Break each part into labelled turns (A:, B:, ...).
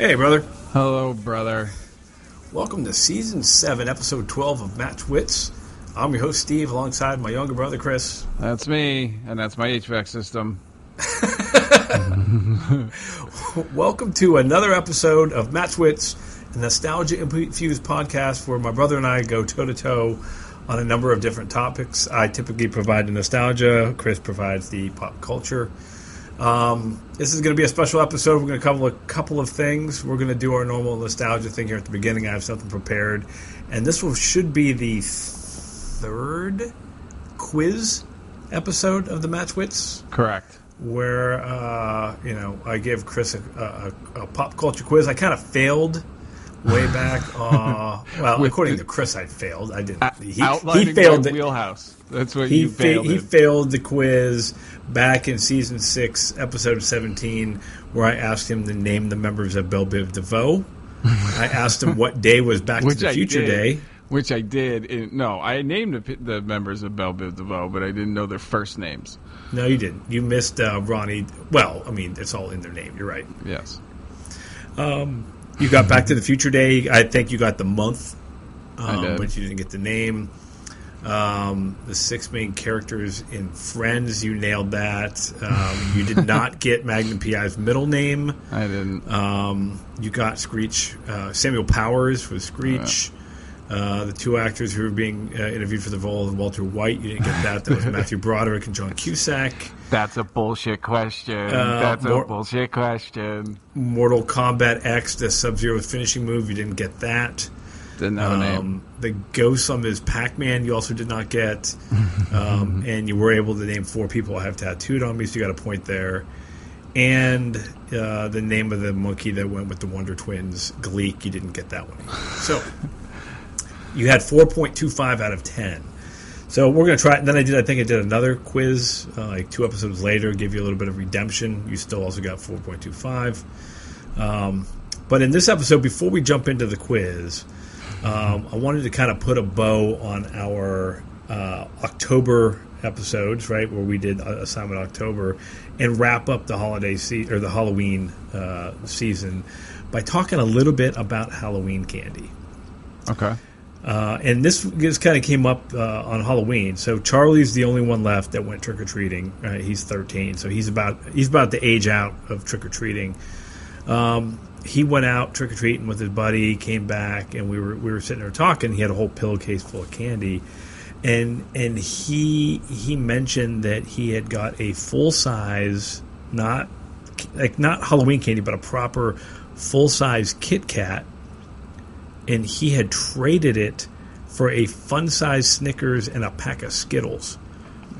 A: Hey, brother.
B: Hello, brother.
A: Welcome to season seven, episode twelve of Match Wits. I'm your host Steve, alongside my younger brother Chris.
B: That's me, and that's my HVAC system.
A: Welcome to another episode of Match Wits, a nostalgia infused podcast where my brother and I go toe to toe on a number of different topics. I typically provide the nostalgia. Chris provides the pop culture. Um, this is going to be a special episode. We're going to cover a couple of things. We're going to do our normal nostalgia thing here at the beginning. I have something prepared, and this will, should be the third quiz episode of the Match Wits.
B: Correct.
A: Where uh, you know I gave Chris a, a, a pop culture quiz. I kind of failed way back. Uh, well, according
B: the-
A: to Chris, I failed. I didn't. He, he failed. the-
B: wheelhouse. That's what
A: he,
B: you
A: fa-
B: failed.
A: he
B: in.
A: failed the quiz back in season six, episode seventeen, where I asked him to name the members of Bell Biv DeVoe. I asked him what day was Back to the
B: I
A: Future
B: did,
A: Day.
B: Which I did. In, no, I named the, the members of Bell Biv DeVoe, but I didn't know their first names.
A: No, you didn't. You missed uh, Ronnie. Well, I mean, it's all in their name. You're right.
B: Yes.
A: You got Back to the Future Day. I think you got the month, um, but you didn't get the name. Um, the six main characters in Friends, you nailed that. Um, you did not get Magnum PI's middle name.
B: I didn't.
A: Um, you got Screech. Uh, Samuel Powers was Screech. Uh, the two actors who were being uh, interviewed for the role of Walter White, you didn't get that. That was Matthew Broderick and John Cusack.
B: That's a bullshit question.
A: Uh,
B: That's
A: more-
B: a bullshit question.
A: Mortal Kombat X, the Sub Zero finishing move, you didn't get that.
B: Didn't have a name.
A: Um, the his Pac Man, you also did not get. Um, and you were able to name four people I have tattooed on me, so you got a point there. And uh, the name of the monkey that went with the Wonder Twins, Gleek, you didn't get that one. So you had 4.25 out of 10. So we're going to try it. And then I did, I think I did another quiz uh, like two episodes later, give you a little bit of redemption. You still also got 4.25. Um, but in this episode, before we jump into the quiz, um, I wanted to kind of put a bow on our uh, October episodes, right, where we did uh, Assignment October, and wrap up the holiday se- or the Halloween uh, season by talking a little bit about Halloween candy.
B: Okay.
A: Uh, and this just kind of came up uh, on Halloween. So Charlie's the only one left that went trick or treating. Uh, he's 13, so he's about he's about the age out of trick or treating. Um, he went out trick or treating with his buddy, came back, and we were we were sitting there talking. He had a whole pillowcase full of candy, and and he he mentioned that he had got a full size, not like not Halloween candy, but a proper full size Kit Kat and he had traded it for a fun size Snickers and a pack of Skittles.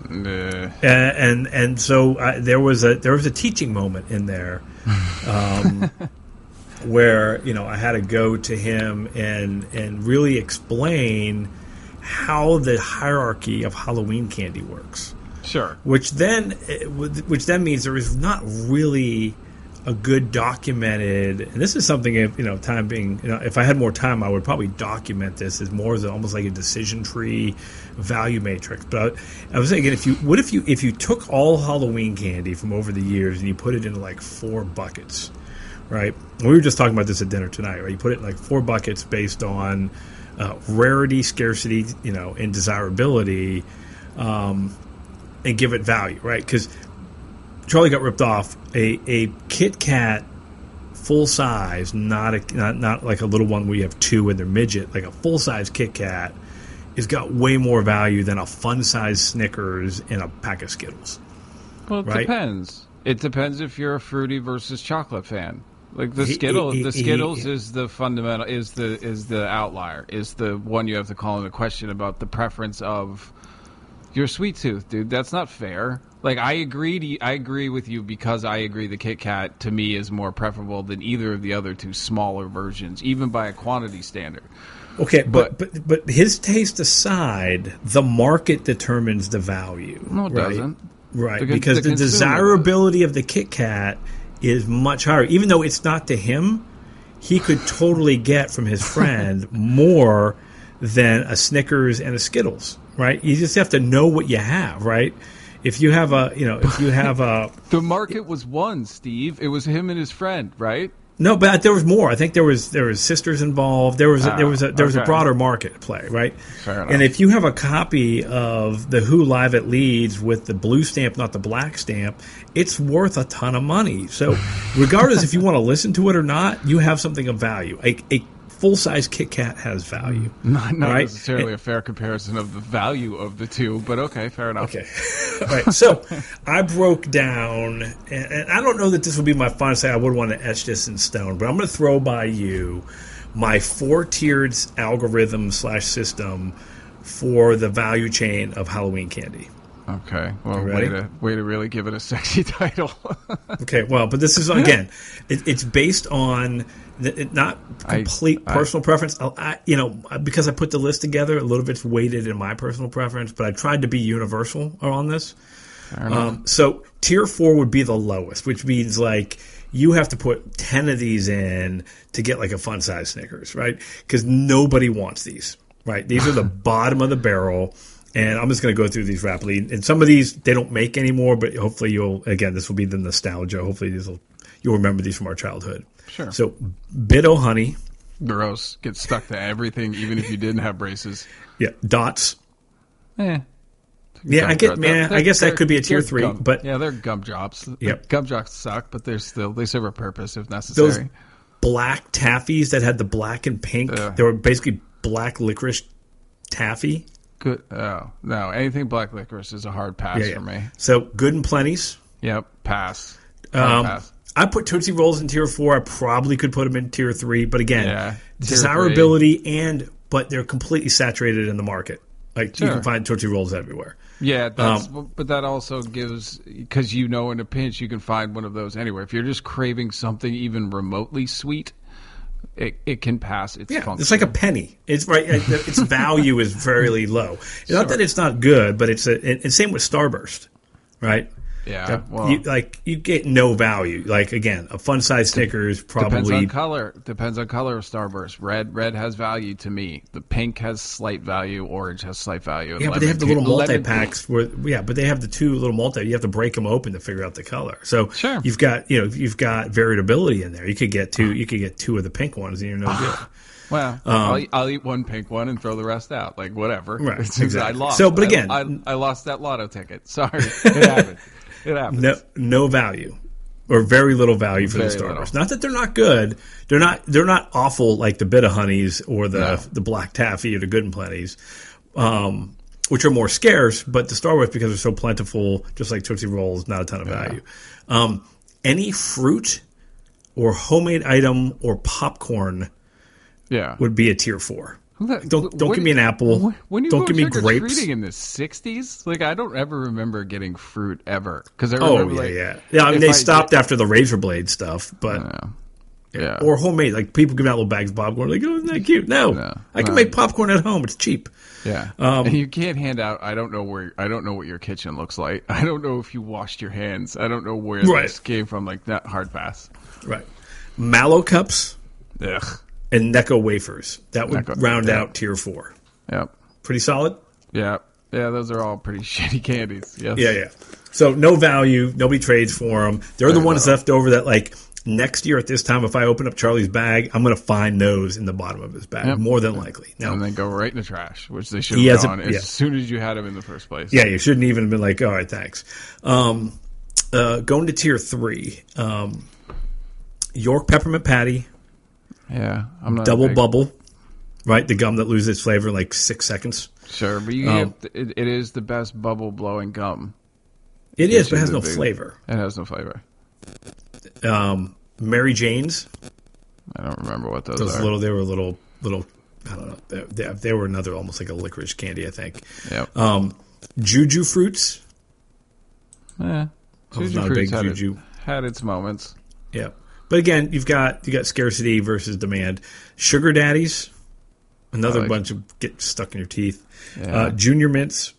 B: Uh,
A: and and so uh, there was a there was a teaching moment in there, um, where you know I had to go to him and and really explain how the hierarchy of Halloween candy works.
B: Sure.
A: which then eh, which then means there is not really a good documented and this is something if you know time being you know if i had more time i would probably document this as more as almost like a decision tree value matrix. But i, I was thinking if you what if you if you took all halloween candy from over the years and you put it into like four buckets right And we were just talking about this at dinner tonight right you put it in like four buckets based on uh, rarity scarcity you know and desirability um, and give it value, right? Because Charlie got ripped off. A a Kit Kat full size, not a not not like a little one where you have two and they're midget, like a full size Kit Kat, has got way more value than a fun size Snickers and a pack of Skittles.
B: Well, it
A: Right?
B: depends. It depends if you're a fruity versus chocolate fan. Like the
A: He-
B: Skittles,
A: he-
B: the Skittles
A: he-
B: is the fundamental, is the is the outlier, is the one you have to call into question about the preference of your sweet tooth, dude. That's not fair. Like I agree, to, I agree with you because I agree the Kit Kat to me is more preferable than either of the other two smaller versions, even by a quantity standard.
A: Okay, but but but his taste aside, the market determines the value.
B: No, it
A: right?
B: doesn't.
A: Right,
B: The
A: because
B: the
A: the,
B: does.
A: desirability of the Kit Kat is much higher. Even though it's not to him, he could totally get from his friend more than a Snickers and a Skittles. Right? You just have to know what you have. Right? If you have a, you know, if you have a,
B: The market was one, Steve. It was him and his friend, right?
A: No, but there was more. I think there was there was sisters involved. There was a, there was a there was a
B: ah,
A: broader market play, right? And if you have a copy of the Who Live at Leeds with the blue stamp, not the black stamp, it's worth a ton of money. So, regardless if you want to listen to it or not, you have something of value. A, a full size Kit Kat has value.
B: Not, not
A: Right.
B: necessarily a fair comparison of the value of the two, but okay, fair enough.
A: Okay. All right. So I broke down, and, and I don't know that this will be my final say. I would want to etch this in stone, but I'm going to throw by you my four tiered algorithm slash system for the value chain of Halloween candy.
B: Okay. Well, way to way to really give it a sexy title.
A: Okay, well, but this is again, it, it's based on the, it, not complete
B: I-
A: personal preference. I, I, you know, because I put the list together, a little bit's weighted in my personal preference, but I tried to be universal on this. Um, so tier four would be the lowest, which means like you have to put ten of these in to get like a fun size Snickers, right? Because nobody wants these, right? These are the bottom of the barrel. And I'm just going to go through these rapidly. And some of these they don't make anymore, but hopefully you'll again this will be the nostalgia. Hopefully these will you'll remember these from our childhood.
B: Sure.
A: So Bit-O Honey,
B: Gross. Get stuck to everything, even if you didn't have braces.
A: yeah, Dots.
B: Eh.
A: Yeah, I get-
B: They're-
A: man, I guess that could be a tier three,
B: gum-
A: but-
B: yeah, they're gumdrops.
A: Yep.
B: Gumdrops suck, but they're still they serve a purpose if necessary.
A: Those
B: necessary.
A: black taffies that had the black and pink.
B: Ugh.
A: They were basically black licorice taffy.
B: Good. Oh no, anything black licorice is a hard pass
A: Yeah, yeah.
B: for me.
A: So good and plenty's.
B: Yep, pass.
A: Um,
B: pass.
A: I put Tootsie Rolls in tier four. I probably could put them in tier three, but again,
B: Yeah,
A: desirability and but they're completely saturated in the market. Like you can find Tootsie Rolls everywhere.
B: Yeah, that's,
A: Um,
B: but that also gives because you know in a pinch you can find one of those anywhere. If you're just craving something even remotely sweet, it, it can pass its
A: Yeah,
B: function.
A: it's like a penny. It's right. Its value is fairly low. Not that it's not good, but it's a. And same with Starburst, right?
B: Yeah. Well,
A: you, like you get no value. Like again, a fun size Snickers
B: depends
A: probably
B: on color. Depends on color of Starburst. Red red has value to me. The pink has slight value. Orange has slight value.
A: Yeah, but they have the little multi packs where yeah, but they have the two little multi. You have to break them open to figure out the color. So
B: Sure.
A: you've got you know you've got variability in there. You could get two. Ah. You could get two of the pink ones, and you're no ah. good.
B: Well, um, I'll, eat, I'll eat one pink one and throw the rest out. Like whatever.
A: Right, exactly.
B: I lost.
A: So, but
B: I-
A: again-
B: I, I, lost that lotto ticket. Sorry, it happened. It happened.
A: No, no value or very little value for the Starburst.
B: little.
A: Not that they're not good. They're not. They're not awful like the Bit of Honeys or the
B: No.
A: the Black Taffy or the Good and Plenty's, um, which are more scarce. But the Starburst because they're so plentiful, just like Tootsie Rolls, not a ton of value. Um, any fruit or homemade item or popcorn
B: Yeah.
A: would be a tier four. Don't don't
B: when-
A: give me an apple.
B: When, you
A: don't give me grapes.
B: treating in the '60s, like I don't ever remember getting fruit ever because I
A: Oh yeah,
B: like,
A: yeah, yeah. I mean, they
B: I
A: stopped after the razor blade stuff, but
B: Yeah. Yeah.
A: or homemade. Like people give out little bags of popcorn. Like, oh, isn't that cute? No,
B: No.
A: I can
B: No.
A: make popcorn at home. It's cheap.
B: Yeah,
A: Um,
B: and you can't hand out. I don't know where. I don't know what your kitchen looks like. I don't know if you washed your hands. I don't know where
A: Right.
B: this came from. Like that hard pass.
A: Right. Mallow cups
B: Ugh.
A: And Necco wafers. That would
B: Necco-
A: round
B: yeah.
A: out tier four.
B: Yep.
A: Pretty solid.
B: Yeah. Yeah. Those are all pretty shitty candies. Yes.
A: Yeah, yeah. So no value. Nobody trades for them. They're the ones left over that like next year at this time, if I open up Charlie's bag, I'm going to find those in the bottom of his bag
B: Yep.
A: more than likely. Now,
B: And then go right in the trash, which they should have gone as
A: yeah.
B: soon as you had them in the first place.
A: Yeah, you shouldn't even have been like, all right, thanks. Um, uh, going to tier three, um, York peppermint patty,
B: Yeah. I'm not
A: double
B: big-
A: bubble, right? The gum that loses its flavor in like six seconds.
B: Sure, but you
A: Um,
B: get, it, it is the best bubble blowing gum.
A: It is, but it has no
B: big-
A: flavor.
B: It has no flavor.
A: Um, Mary Jane's,
B: I don't remember what those,
A: those
B: are.
A: little, they were little, little, I don't know. They, they, they were another almost like a licorice candy, I think.
B: Yep.
A: Um, Juju fruits,
B: yeah. Juju Fruits had,
A: Juju.
B: It, had its moments.
A: yeah. But again, you've got you got scarcity versus demand. Sugar daddies, another
B: like-
A: bunch of get stuck in your teeth.
B: Yeah.
A: Uh, junior mints,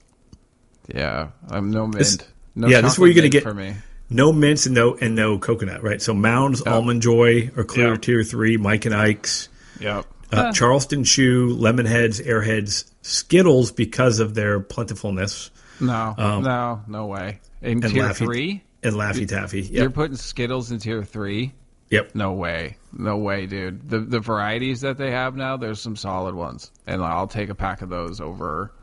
B: Yeah. I'm no mint.
A: This-
B: no
A: yeah, this is where you're gonna get-
B: for me.
A: no mints and no and no coconut, right? So Mounds, Almond Joy are clear
B: Yeah.
A: tier three. Mike and Ike's,
B: Yep.
A: uh, Charleston Chew, Lemonheads, Airheads, Skittles because of their plentifulness,
B: No. no. No way. In
A: um, and
B: tier
A: Laffy
B: three,
A: and Laffy Taffy.
B: you're putting Skittles in tier three.
A: Yep.
B: No way. No way, dude. The the varieties that they have now, there's some solid ones, and I'll take a pack of those over.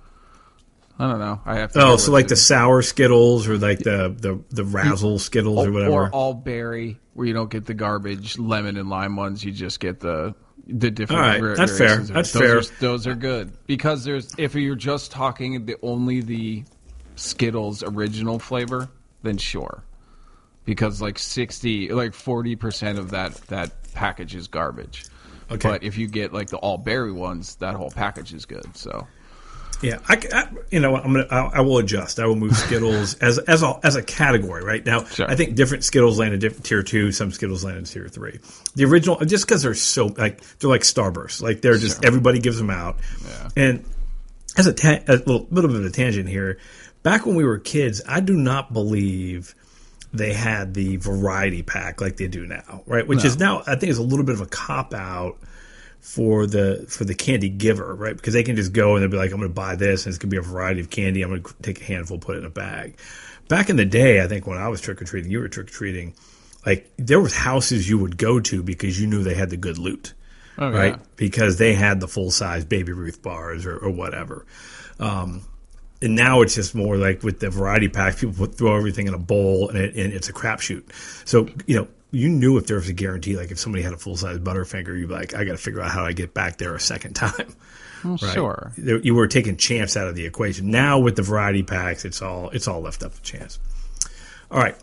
B: I don't know. I have to.
A: Oh, so like the sour Skittles or like the the the Razzle Skittles or whatever.
B: or all berry, where you don't get the garbage lemon and lime ones. You just get the the different.
A: All right, that's fair.
B: variations of it.
A: That's
B: those
A: fair.
B: Are, those are good because there's if you're just talking the only the Skittles original flavor, then sure, because like sixty, like forty percent of that that package is garbage.
A: Okay.
B: But if you get like the all berry ones, that whole package is good. So
A: Yeah, I, I- you know, I'm gonna, I, I will adjust. I will move Skittles as as a, as a category right now.
B: Sure.
A: I think different Skittles land in different tier two. Some Skittles land in tier three. The original, just because they're so like they're like Starburst, like they're just
B: Sure.
A: everybody gives them out.
B: Yeah.
A: And as a, ta- a little little bit of a tangent here, back when we were kids, I do not believe they had the variety pack like they do now, right? Which is now I think is a little bit of a cop out for the for the candy giver, right? Because they can just go and they'll be like, I'm going to buy this, and it's going to be a variety of candy. I'm going to take a handful, put it in a bag. Back in the day, I think when I was trick or treating, you were trick or treating. Like there was houses you would go to because you knew they had the good loot,
B: Oh,
A: right?
B: yeah.
A: Because they had the full size Baby Ruth bars or, or whatever. Um, and now it's just more like with the variety packs, people put, throw everything in a bowl and, it, and it's a crapshoot. So you know, you knew if there was a guarantee, like if somebody had a full size Butterfinger, you'd be like, I got to figure out how I get back there a second time.
B: Well,
A: Right?
B: sure.
A: You were taking chance out of the equation. Now with the variety packs, it's all it's all left up to chance. All right,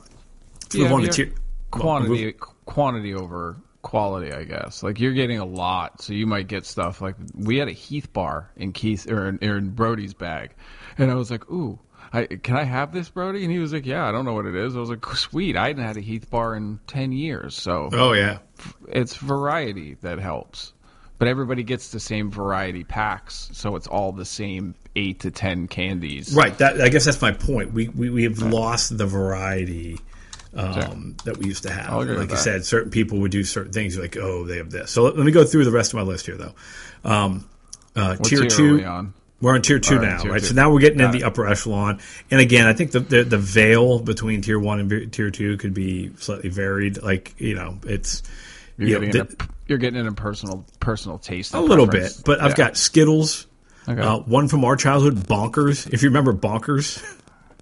A: let's move on to tier.
B: quantity quantity over quality, I guess. Like you're getting a lot, so you might get stuff like we had a Heath bar in Keith or in, or in Brody's bag, and I was like, "Ooh, I, can I have this, Brody?" And he was like, "Yeah, I don't know what it is." I was like, "Sweet, I hadn't had a Heath bar in ten years, so
A: Oh yeah,
B: it's variety that helps." But everybody gets the same variety packs, so it's all the same eight to ten candies.
A: right. That I guess that's my point. We we, we have lost the variety. Um, that we used to have. Like
B: that.
A: said, certain people would do certain things. You're like, oh, they have this. So let, let me go through the rest of my list here, though. Um, uh, tier
B: tier
A: two,
B: are we on?
A: We're on tier two now,
B: tier
A: right?
B: two.
A: So now we're getting in
B: Got
A: the upper echelon. And again, I think the, the the veil between tier one and tier two could be slightly varied. Like you know, it's
B: You're
A: you know,
B: getting
A: the-
B: in a, you're getting in a personal personal taste.
A: a
B: and
A: little bit. But I've got Skittles.
B: Okay.
A: Uh, one from our childhood, Bonkers. If you remember Bonkers,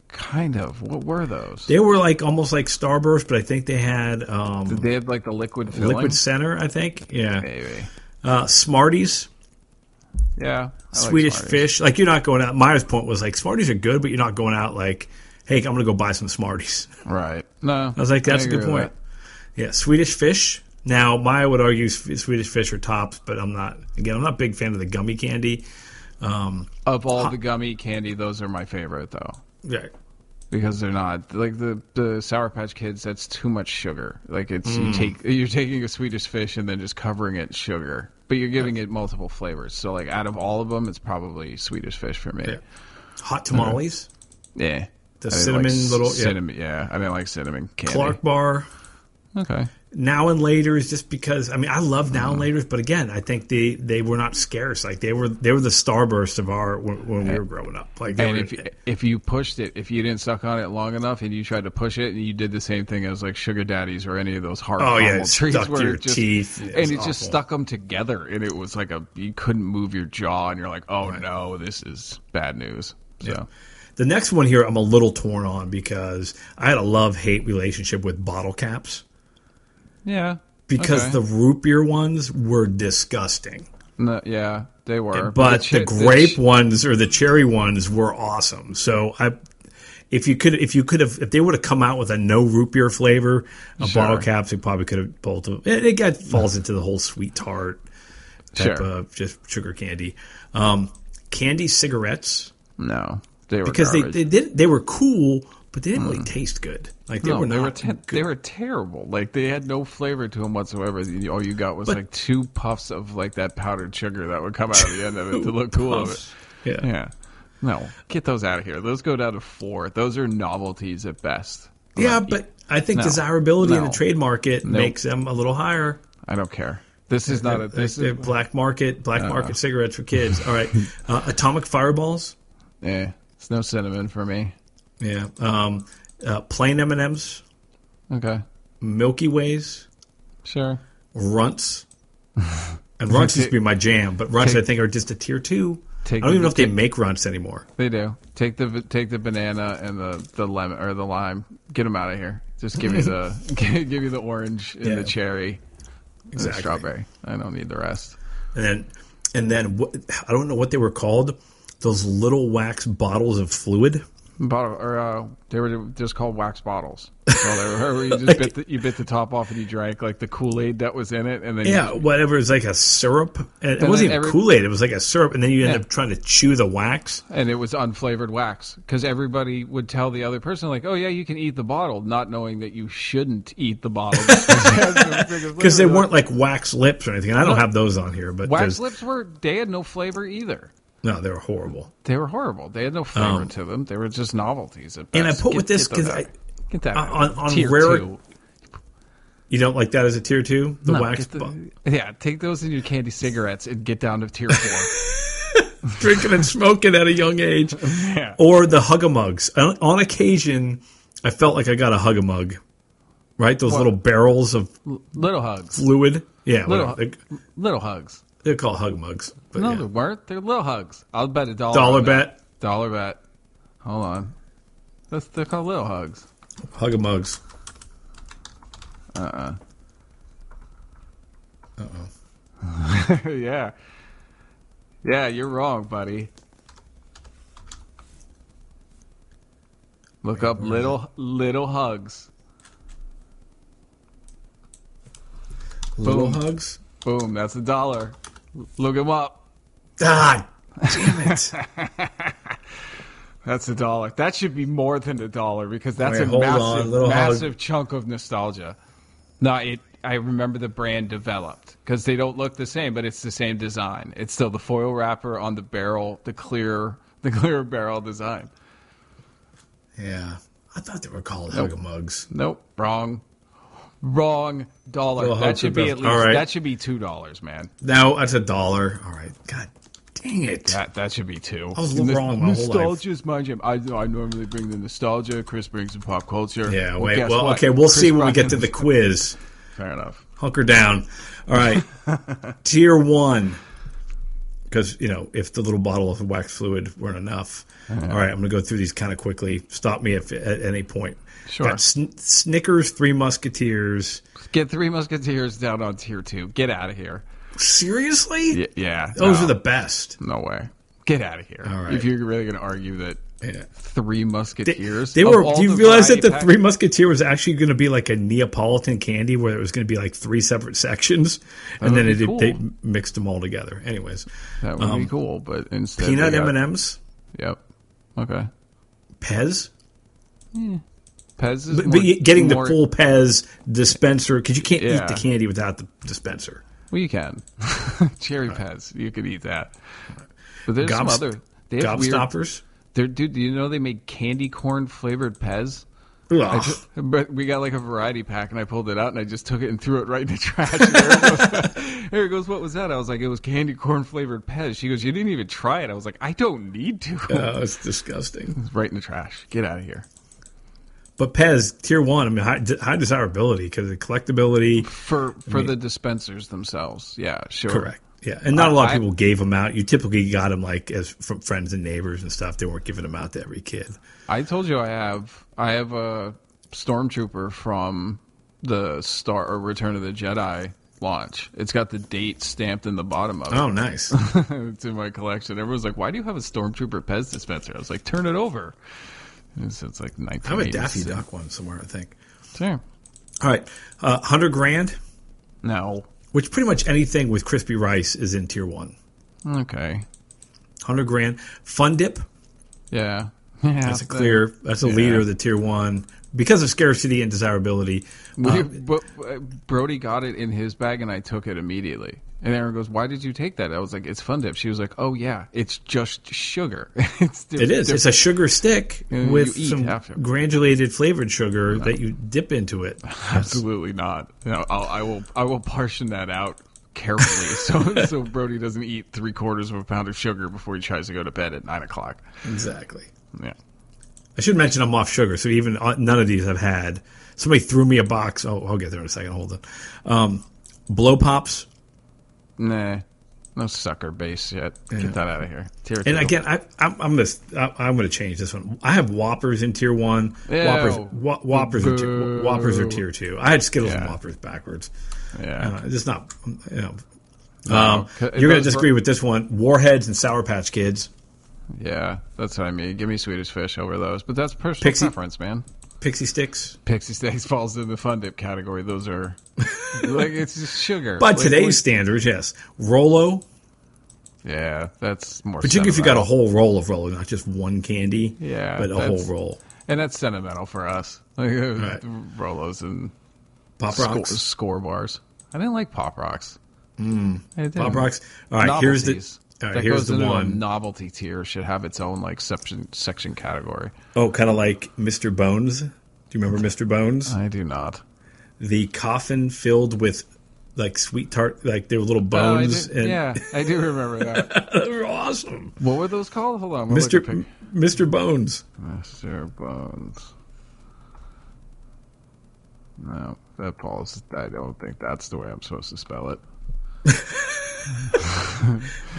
B: Kind of. What were those?
A: they were like almost like Starburst, but I think they had um, Did
B: They have like the liquid filling.
A: Liquid Center. I think, yeah.
B: Maybe.
A: Uh, Smarties,
B: Yeah. I
A: Swedish
B: Smarties.
A: Fish. Like you're not going out. Maya's point was like Smarties are good, but you're not going out like, hey, I'm going to go buy some Smarties.
B: Right. No.
A: I was like, that's a good point. Yeah, Swedish Fish. Now, Maya would argue Swedish Fish are tops, but I'm not. Again, I'm not a big fan of the gummy candy. Um.
B: Of all the gummy candy, those are my favorite though.
A: yeah,
B: Because they're not like the the Sour Patch Kids. That's too much sugar. Like it's
A: Mm.
B: you take you're taking a Swedish Fish and then just covering it in sugar, but you're giving it multiple flavors. So like out of all of them, it's probably Swedish Fish for me.
A: Yeah. hot tamales,
B: Yeah.
A: The cinnamon
B: like
A: little- yeah.
B: cinnamon. Yeah. I didn't like cinnamon candy.
A: Clark Bar.
B: Okay.
A: Now and later is just because I mean I love now and uh-huh. later, but again I think they they were not scarce. Like they were they were the starburst of our when, when we were growing up. Like
B: And
A: were,
B: if you, if you pushed it, if you didn't suck on it long enough, and you tried to push it, and you did the same thing as like sugar daddies or any of those hard
A: Oh, yeah,
B: trees
A: stuck
B: where
A: your
B: it just,
A: teeth. It
B: and it just stuck them together, and it was like a you couldn't move your jaw, and you're like, oh no, this is bad news. So
A: the next one here I'm a little torn on because I had a love hate relationship with bottle caps.
B: Yeah,
A: because
B: okay.
A: the root beer ones were disgusting.
B: No, yeah, they were,
A: But the,
B: chi-
A: grape
B: ch-
A: ones or the cherry ones were awesome. So I if you could if you could have if they would have come out with a no root beer flavor, a
B: Sure.
A: bottle caps, we probably could have pulled them. It, it got falls into the whole sweet tart type
B: Sure.
A: of just sugar candy. Um, candy cigarettes
B: no, they were
A: because they, they did they were cool, but they didn't really taste good. Like they
B: no,
A: were
B: they were te- they were terrible. Like they had no flavor to them whatsoever. All you got was
A: But-
B: like two puffs of like that powdered sugar that would come out of the end of it to look cool of it.
A: Yeah.
B: Yeah. No, get those out of here. Those go down to four. Those are novelties at best. I'm
A: Yeah,
B: not-
A: but I think
B: No.
A: desirability in the trade market makes them a little higher.
B: I don't care. This is not a. This is
A: black market, black
B: Uh.
A: market cigarettes for kids. All right, uh, atomic fireballs.
B: Yeah, it's no cinnamon for me.
A: Yeah, um, uh, plain M and M's,
B: Okay.
A: Milky Ways,
B: Sure.
A: Runts. And runts used to be my jam, but runts
B: Take-
A: I think are just a tier two. I don't even
B: the-
A: know if they make runts anymore.
B: They do. Take the take the banana and the the lemon or the lime. Get them out of here. Just give me the give, give me the orange and
A: Yeah.
B: the cherry, and the strawberry. I don't need the rest.
A: And then, and then what, I don't know what they were called. Those little wax bottles of fluid.
B: Bottle or uh, they were just called wax bottles. So they were, you just bit the, you bit the top off and you drank like the Kool Aid that was in it, and then
A: Yeah, whatever. It's like a syrup. And it wasn't even Kool Aid. It was like a syrup, and then you end
B: Yeah.
A: up trying to chew the wax.
B: and it was unflavored wax because everybody would tell the other person like, "Oh yeah, you can eat the bottle," not knowing that you shouldn't eat the bottle
A: Because they weren't like wax lips or anything. And I don't
B: No.
A: have those on here, but
B: wax lips were they had no flavor either.
A: No, they were horrible.
B: They were horrible. They had no flavor to them. They were just novelties. At
A: Um, And I put
B: Get-
A: with this
B: get those
A: 'cause
B: out.
A: I-
B: get that
A: on- on
B: Tier
A: rare-
B: two.
A: You don't like that as a tier two? The
B: No,
A: wax
B: the-
A: bo-
B: yeah, take those in your candy cigarettes and get down to tier four.
A: drinking and smoking at a young age,
B: yeah.
A: or the hug a mugs. On, on occasion, I felt like I got a hug a mug. Right, those little barrels of
B: Little hugs.
A: fluid. Yeah,
B: Little, little hugs.
A: They're called hug mugs. But
B: No,
A: yeah.
B: they weren't. They're little hugs. I'll bet a dollar.
A: Dollar bet.
B: Dollar bet. Hold on. That's, they're called little hugs.
A: hug a mugs. Uh-uh.
B: yeah. Yeah, you're wrong, buddy. Look up little little hugs.
A: Little
B: Boom.
A: hugs.
B: Boom, that's a dollar. Look him up.
A: Ah, damn it!
B: That's a dollar. That should be more than a dollar because that's
A: Wait,
B: a
A: hold on,
B: massive,
A: hug.
B: massive chunk of nostalgia. No, it. I remember the brand developed because they don't look the same, but it's the same design. It's still the foil wrapper on the barrel, the clear, the clear barrel design.
A: yeah, I thought they were called hug a mugs.
B: Nope, wrong, wrong dollar.
A: Little
B: That should be at least.
A: Right.
B: That should be two dollars, man.
A: Now that's a dollar. All right. God dang it!
B: That that should be two.
A: I was wrong my whole life.
B: Nostalgia is my jam. I I normally bring the nostalgia. Chris brings the pop culture.
A: Yeah.
B: Well,
A: Wait.
B: guess
A: Well, okay. We'll
B: Chris
A: see when we get to the quiz.
B: Fair enough.
A: Hunker down. All right. Tier one. Because, you know, if the little bottle of wax fluid weren't enough. Uh-huh. All right. I'm going to go through these kind of quickly. Stop me if at any point.
B: Sure.
A: Got Sn- Snickers, Three Musketeers.
B: Get Three Musketeers down on tier two. Get out of here.
A: Seriously?
B: Y- yeah.
A: Those
B: no,
A: are the best.
B: No way. Get out of here.
A: All right.
B: If you're really going to argue that
A: Yeah.
B: Three Musketeers.
A: They
B: of
A: were. Do you realize that the
B: pack-
A: Three Musketeer was actually going to be like a Neapolitan candy, where it was going to be like three separate sections, and then it,
B: cool.
A: they mixed them all together. Anyways,
B: That would be cool, but instead.
A: um, peanut
B: they
A: M and M's.
B: Yep. Okay.
A: Pez,
B: Pez is
A: but,
B: more,
A: but getting
B: more-
A: the full Pez dispenser because you can't
B: Yeah.
A: eat the candy without the dispenser.
B: Well, you can. Cherry Pez. You could eat that. But there's
A: Gobs-
B: some other. They have weird.
A: Gobstoppers.
B: They're, dude, do you know they make candy corn flavored Pez? But we got like a variety pack, and I pulled it out, and I just took it and threw it right in the trash. And Eric goes, Eric goes, "What was that?" I was like, "It was candy corn flavored Pez." She goes, "You didn't even try it." I was like, "I don't need to."
A: Oh, it's disgusting.
B: It's right in the trash. Get out of here.
A: But Pez tier one, I mean, high, high desirability because of collectability.
B: For for the dispensers themselves, yeah, sure.
A: Correct. Yeah, and not a lot of
B: I-
A: people gave them out. You typically got them like as from friends and neighbors and stuff. They weren't giving them out to every kid.
B: I told you I have I have a stormtrooper from the Star or Return of the Jedi launch. It's got the date stamped in the bottom of it.
A: Oh, nice.
B: it's in my collection. Everyone's like, "Why do you have a stormtrooper Pez dispenser?" I was like, "Turn it over." It's, it's like
A: I have a
B: 1980s.
A: Daffy Duck one somewhere, I think.
B: Sure.
A: All right, uh, hundred grand,
B: No.
A: which pretty much anything with crispy rice is in tier one.
B: Okay.
A: Hundred grand, Fun Dip.
B: Yeah. Yeah.
A: That's a clear. That's a leader of the tier one because of scarcity and desirability.
B: We-
A: Um,
B: but uh, Brody got it in his bag, and I took it immediately. And Erin goes, "Why did you take that?" I was like, "It's Fun Dip." She was like, "Oh yeah, it's just sugar." it's
A: it is. It's a sugar stick with some
B: after.
A: granulated flavored sugar that you dip into it.
B: Absolutely not. No, I'll, I will. I will portion that out carefully, so so Brody doesn't eat three quarters of a pound of sugar before he tries to go to bed at nine o'clock.
A: Exactly.
B: Yeah.
A: I should mention I'm off sugar, so even uh, none of these I've had. somebody threw me a box. Oh, I'll get there in a second. Hold on. Um, blow pops.
B: Nah, no sucker base yet. Get that out of here. Tier
A: And
B: two.
A: again, I, I'm I'm gonna I- I'm gonna change this one. I have Whoppers in tier one.
B: Ew.
A: Whoppers Wha- Whoppers are tier. Whoppers are tier two. I had Skittles and Whoppers backwards.
B: yeah,
A: Uh, it's not you know.
B: No,
A: Um, you're gonna disagree
B: were-
A: with this one. Warheads and Sour Patch Kids.
B: yeah, that's what I mean. Give me Swedish Fish over those, but that's personal
A: Pixie-
B: preference, man.
A: Pixie Sticks.
B: Pixie Sticks falls in the fun dip category. Those are like it's just sugar.
A: By
B: Like,
A: today's
B: what-
A: standards, yes. Rolo,
B: yeah, that's more.
A: particularly if you got a whole roll of Rolo, not just one candy.
B: Yeah,
A: but a whole roll.
B: and that's sentimental for us. Like
A: Right.
B: Rolos and
A: Pop
B: score,
A: Rocks.
B: score bars. I didn't like Pop Rocks. Mm.
A: Pop Rocks. All right, here's the. Right,
B: that
A: here's
B: goes
A: the
B: into a novelty tier should have its own like section section category.
A: Oh, kind of like Mr. Bones. Do you remember Mr. Bones?
B: I do not.
A: The coffin filled with like sweet tart, like there were little
B: Oh, I
A: bones.
B: do-
A: and
B: yeah, I do remember that.
A: they were awesome.
B: what were those called? Hold on, I'm gonna look at
A: Mr. Mr. Bones.
B: Mr. Bones. No, that Paul's. I don't think that's the way I'm supposed to spell it.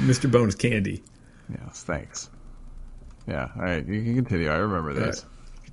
A: Mr. Bones candy.
B: Yes, thanks. Yeah, all right, you can continue. I remember this.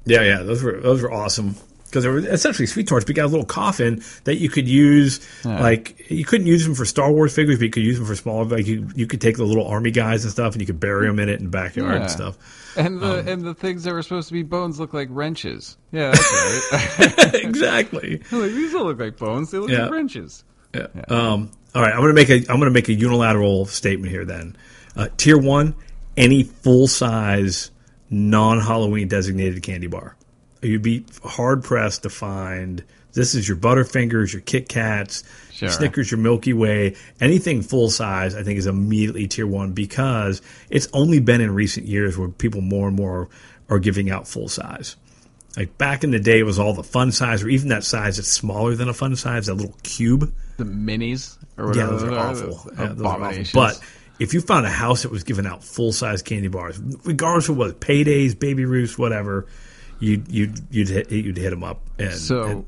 A: Yeah, yeah, those were those were awesome because they were essentially sweet tarts. But you got a little coffin that you could use.
B: Yeah.
A: Like you couldn't use them for Star Wars figures, but you could use them for smaller. Like you, you could take the little army guys and stuff, and you could bury them in it in the backyard
B: Yeah.
A: and stuff.
B: And the
A: Um,
B: and the things that were supposed to be bones look like wrenches. Yeah, that's right.
A: exactly.
B: like these don't look like bones; they look
A: Yeah.
B: like wrenches.
A: Yeah. Um, all right, I'm gonna make a I'm gonna make a unilateral statement here. Then, uh, tier one, any full size non Halloween designated candy bar. You'd be hard pressed to find. This is your Butterfingers, your Kit Kats, your Snickers, your Milky Way. Anything full size, I think, is immediately tier one because it's only been in recent years where people more and more are giving out full size. Like back in the day, it was all the fun size, or even that size that's smaller than a fun size, that little cube.
B: The minis or
A: Yeah,
B: whatever.
A: those are awful. Yeah, those are awful. But if you found a house that was giving out full size candy bars, regardless of what paydays, baby Ruths, whatever, you'd you'd you'd hit, you'd hit them up. And,
B: So
A: and-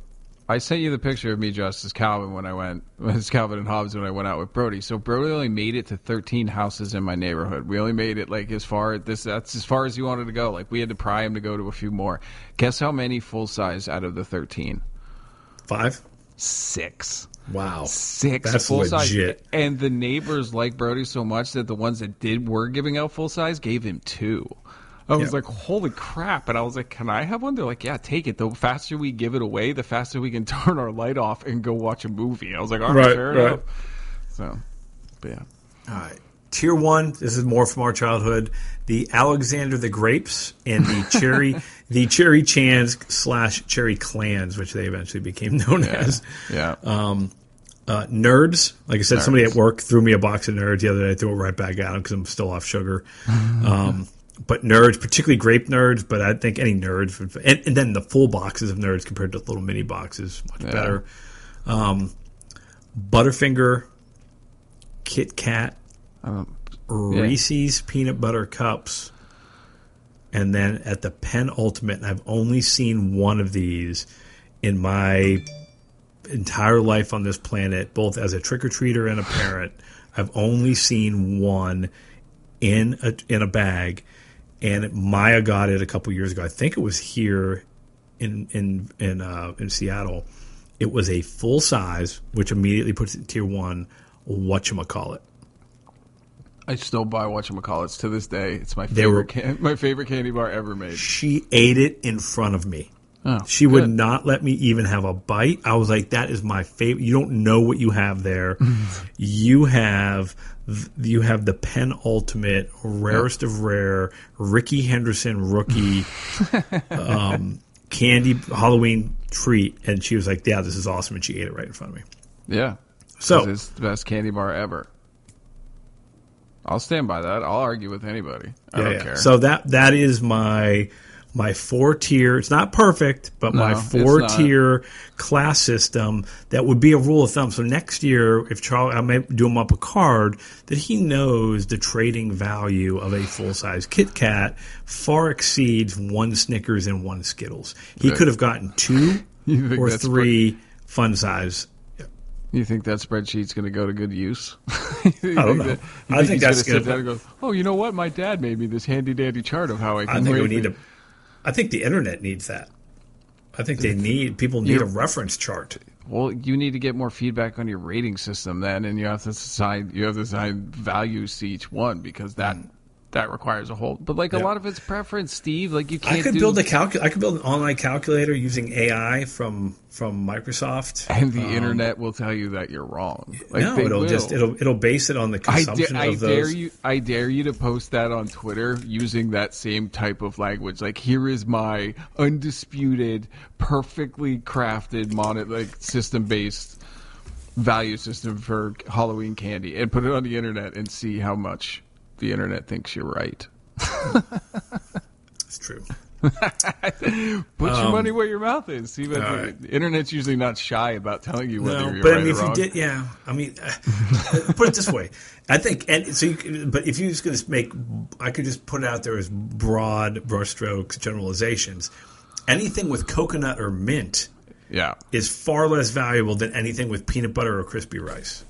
B: I sent you the picture of me dressed as Calvin when I went as Calvin and Hobbes when I went out with Brody. So Brody only made it to 13 houses in my neighborhood. We only made it like as far this that's as far as he wanted to go. Like we had to pry him to go to a few more. Guess how many full size out of the 13?
A: five.
B: Six.
A: Wow,
B: Six
A: That's
B: full size. And the neighbors liked Brody so much that the ones that did were giving out full size gave him two. I was
A: Yeah.
B: like, holy crap. And I was like, can I have one? They're like, yeah, take it. The faster we give it away, the faster we can turn our light off and go watch a movie. I was like, all right,
A: Right,
B: fair
A: right.
B: enough. So, but yeah.
A: All right. Tier one, this is more from our childhood. The Alexander the Grapes and the Cherry, the Cherry Chans slash Cherry Clans, which they eventually became known as.
B: Yeah.
A: Uh, nerds, like I said, somebody at work threw me a box of nerds the other day. I threw it right back at them because I'm still off sugar. um, but nerds, particularly grape nerds, but I think any nerds, would, and, and then the full boxes of nerds compared to little mini boxes, much
B: Yeah.
A: better. Um, Butterfinger, Kit Kat,
B: Um,
A: Reese's peanut butter cups, and then at the penultimate, and I've only seen one of these in my entire life on this planet, both as a trick or treater and a parent. I've only seen one in a in a bag, and Maya got it a couple years ago. I think it was here in in in uh, in Seattle. It was a full size, which immediately puts it in tier one. Whatchamacallit.
B: I still buy whatchamacallits to this day. It's my
A: They were-
B: favorite, can- my favorite candy bar ever made.
A: She ate it in front of me.
B: Oh,
A: She would not let me even have a bite. I was like, "That is my favorite." You don't know what you have there. you have you have the penultimate, rarest of rare, Rickey Henderson rookie um, candy Halloween treat, and she was like, "Yeah, this is awesome," and she ate it right in front of me.
B: Yeah.
A: So
B: It's the best candy bar ever. I'll stand by that. I'll argue with anybody. I
A: yeah,
B: don't
A: yeah.
B: care.
A: So that that is my my four tier. It's not perfect, but my
B: No, it's
A: four tier class system that would be a rule of thumb. So next year, if Charlie, I may do him up a card that he knows the trading value of a full size Kit Kat far exceeds one Snickers and one Skittles. He
B: Good.
A: could have gotten two or three fun size.
B: You think that spreadsheet's going to go to good use?
A: I don't know. I think that's
B: going to sit
A: gonna-
B: down and go. Oh, you know what? My dad made me this handy dandy chart of how I can.
A: I think we need
B: things."
A: a. I think the internet needs that. I think they need people need
B: You're-
A: a reference chart.
B: Well, you need to get more feedback on your rating system then, and you have to assign you have to assign values to each one because that mm. That requires a whole. But like a
A: Mm.
B: Lot of it's preference, Steve. Like you can't
A: I could
B: do,
A: build a calcu- I could build an online calculator using AI from from Microsoft.
B: and the internet will tell you that you're wrong. Like
A: no, it'll
B: will.
A: just it'll it'll base it on the
B: I, da-
A: consumption
B: I
A: of
B: dare you I dare you to post that on Twitter using that same type of language. Like here is my undisputed, perfectly crafted mon- like system based value system for Halloween candy and put it on the internet and see how much the internet thinks you're right.
A: It's true.
B: Put your money where your mouth is. See, but
A: Um,
B: the,
A: right.
B: the internet's usually not shy about telling you whether
A: No,
B: you're
A: but
B: right
A: I mean, if you did, yeah, I mean, uh, put it this way, I think, and so, you, but if you just going to make, I could just put it out there as broad brushstrokes, generalizations. Anything with coconut or mint
B: yeah,
A: is far less valuable than anything with peanut butter or crispy rice.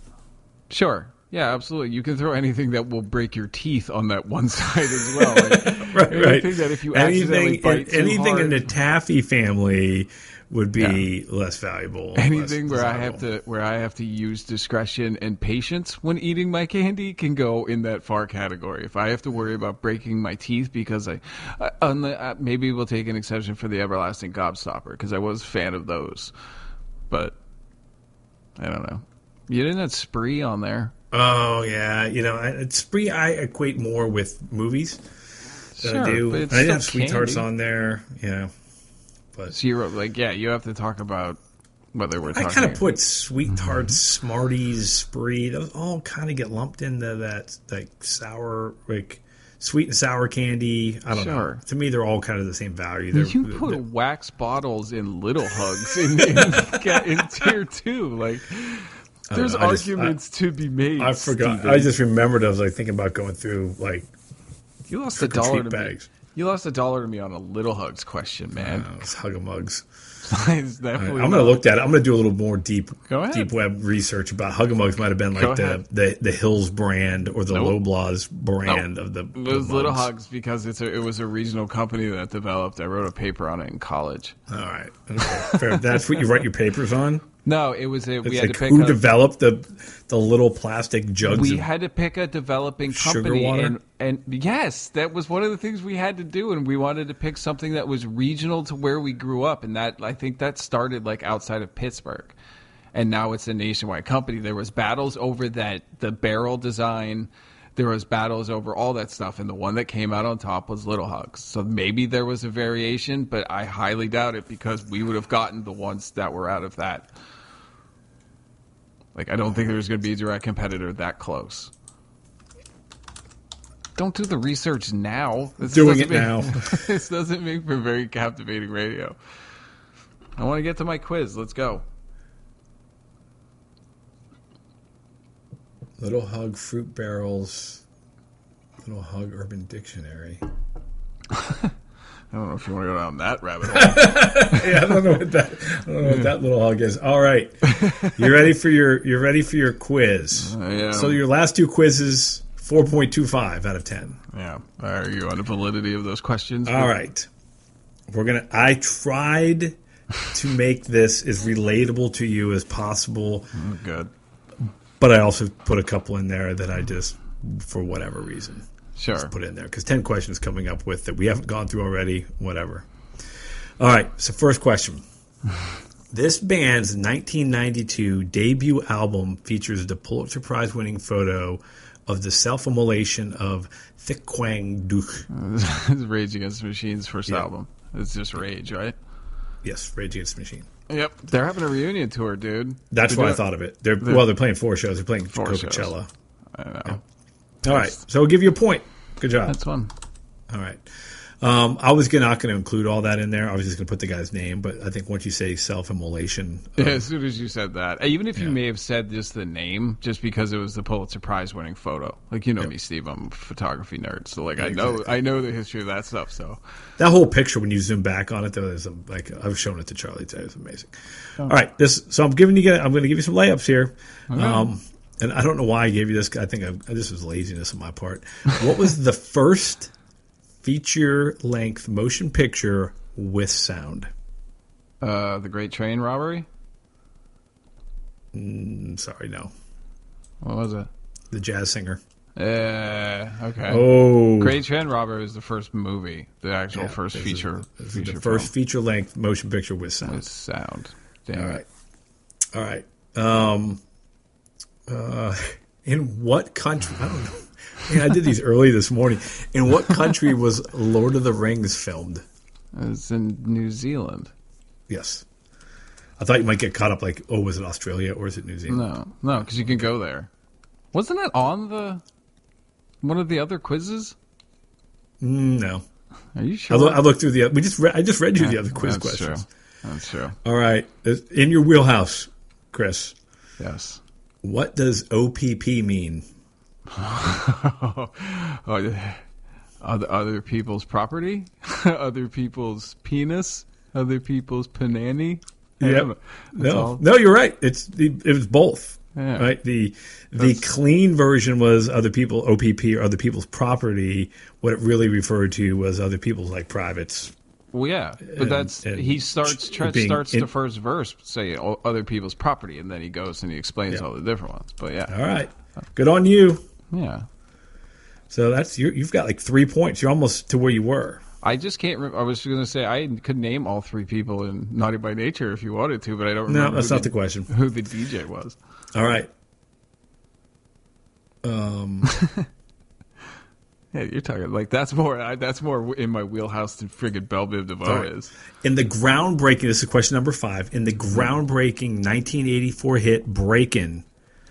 B: Sure. Yeah, absolutely. You can throw anything that will break your teeth on that one side as well. Like,
A: Right,
B: anything
A: right.
B: that if you
A: anything,
B: too
A: anything
B: hard,
A: in the taffy family would be less valuable.
B: anything
A: less
B: where I have to where I have to use discretion and patience when eating my candy can go in that far category. If I have to worry about breaking my teeth because I, uh, unle- uh, maybe we'll take an exception for the everlasting gobstopper because I was a fan of those, but I don't know. You didn't have spree on there.
A: Oh yeah, you know, it's spree. I equate more with movies than I
B: Sure,
A: do.
B: but
A: And
B: it's
A: I didn't have sweethearts
B: candy.
A: on there. Yeah, but
B: Zero, like yeah, you have to talk about whether we're
A: I kind of put sweet mm-hmm. tarts, Smarties, Spree. Those all kind of get lumped into that like sour, like sweet and sour candy. I don't
B: Sure.
A: know. To me, they're all kind of the same value. They're,
B: You put
A: they're-
B: wax bottles in little hugs in, in, in tier two. Like, there's
A: know, I just-
B: arguments to be made.
A: I forgot.
B: Steven.
A: I just remembered. I was like thinking about going through like
B: you lost a dollar to me. You lost a dollar to me on a little hugs question, man.
A: uh.
B: It's
A: All right,
B: definitely
A: I'm going to look at it. I'm going to do a little more deep, deep web research about Huggamugs. Might have been like the, the the Hills brand or the
B: Nope.
A: Loblaws brand of the,
B: It
A: the
B: little
A: mugs.
B: hugs because it's a, it was a regional company that developed. I wrote a paper on it in college.
A: All right, okay. Fair. That's what you write your papers on.
B: No, it was a, we
A: It's
B: had
A: like
B: to pick
A: who
B: a,
A: developed the the little plastic jugs.
B: we had to pick a developing
A: Sugar
B: company
A: water?
B: and and yes that was one of the things we had to do and we wanted to pick something that was regional to where we grew up and that i think that started like outside of pittsburgh and now it's a nationwide company there was battles over that the barrel design there was battles over all that stuff and the one that came out on top was little hugs so maybe there was a variation but i highly doubt it because we would have gotten the ones that were out of that like, I don't think there's going to be a direct competitor that close. Don't do the research now. This
A: Doing it
B: make-
A: now.
B: this doesn't make for very captivating radio. I want to get to my quiz. Let's go.
A: Little Hug fruit barrels. Little Hug Urban Dictionary.
B: I don't know if you want to go down that rabbit hole.
A: yeah, I don't know what that. I don't know what that little hog is. All right, you ready for your you're ready for your quiz.
B: Am.
A: So your last two quizzes, four point two five out of ten.
B: yeah. Are you on the validity of those questions?
A: All right, we're gonna. I tried to make this as relatable to you as possible,
B: Oh, Good.
A: but I also put a couple in there that I just, for whatever reason,
B: Sure.
A: put in there because 10 questions coming up with that we haven't gone through already, whatever. All right, so first question. This band's 1992 debut album features the Pulitzer Prize winning photo of the self immolation of Thich Quang Duc.
B: Rage Against the Machine's first album. It's just Rage, right?
A: Yes, Rage Against the Machine.
B: Yep. They're having a reunion tour, dude.
A: That's
B: They're
A: why I thought of it. They're, well, they're playing four shows. They're playing
B: Four
A: Coachella.
B: I know.
A: All right, so I'll give you a point. Good job.
B: That's fun.
A: All right. Um, I was gonna, not going to include all that in there. I was just going to put the guy's name, but I think once you say self-immolation,
B: Yeah, as soon as you said that, Uh, even if you
A: Yeah.
B: may have said just the name, just because it was the Pulitzer Prize winning photo, like you know me, Steve, I'm a photography nerd, so like I know I know the history of that stuff. So
A: that whole picture when you zoom back on it, though, is um, like I've shown it to Charlie today. It's was amazing. All right, this. So I'm giving you. I'm going to give you some layups here. Um, and I don't know why I gave you this. I think I, this was laziness on my part. What was the first feature-length motion picture with sound?
B: uh, the Great Train Robbery,
A: I'm sorry, no.
B: what was it?
A: The jazz singer.
B: Uh, okay.
A: Oh,
B: Great Train Robbery was the first movie, the actual
A: Yeah,
B: first feature.
A: is
B: feature
A: the first
B: film
A: feature-length motion picture with sound.
B: with sound. Damn
A: All right. All right. Um, uh, in what country? I don't know. Man, I did these early this morning. In what country was Lord of the Rings filmed?
B: It's in New Zealand.
A: Yes. I thought you might get caught up like, oh, was it Australia or is it New Zealand?
B: No, no, because you can go there. Wasn't it on the one of the other quizzes?
A: Mm, no.
B: Are you
A: I,
B: sure?
A: I looked through the. We just. Re- I just read you the other quiz
B: That's
A: questions.
B: True. That's true.
A: All right. In your wheelhouse, Chris.
B: Yes.
A: What does OPP mean?
B: other other people's property, other people's penis, other people's panani. I
A: Yep.
B: don't know. That's
A: No,
B: all.
A: no, you're right. It's it was both.
B: Yeah.
A: Right. The the clean version was other people OPP or other people's property. What it really referred to was other people's like privates.
B: Well, yeah, but that's
A: and
B: he starts Trent
A: being
B: starts the first verse say other people's property, and then he goes and he explains
A: Yeah.
B: all the different ones. But yeah,
A: All right. Good on you.
B: yeah.
A: So that's you. You've got like three points. You're almost to where you were.
B: I just can't. Re- I was going to say I could name all three people in Naughty by Nature if you wanted to, but I don't
A: No, that's not the question.
B: Who the DJ was?
A: All right. Um.
B: Yeah, you're talking like that's more. I, that's more in my wheelhouse than friggin' Bell Biv DeVoe
A: right.
B: is.
A: In the groundbreaking, this is question number five. In the groundbreaking 1984 hit "Breakin',"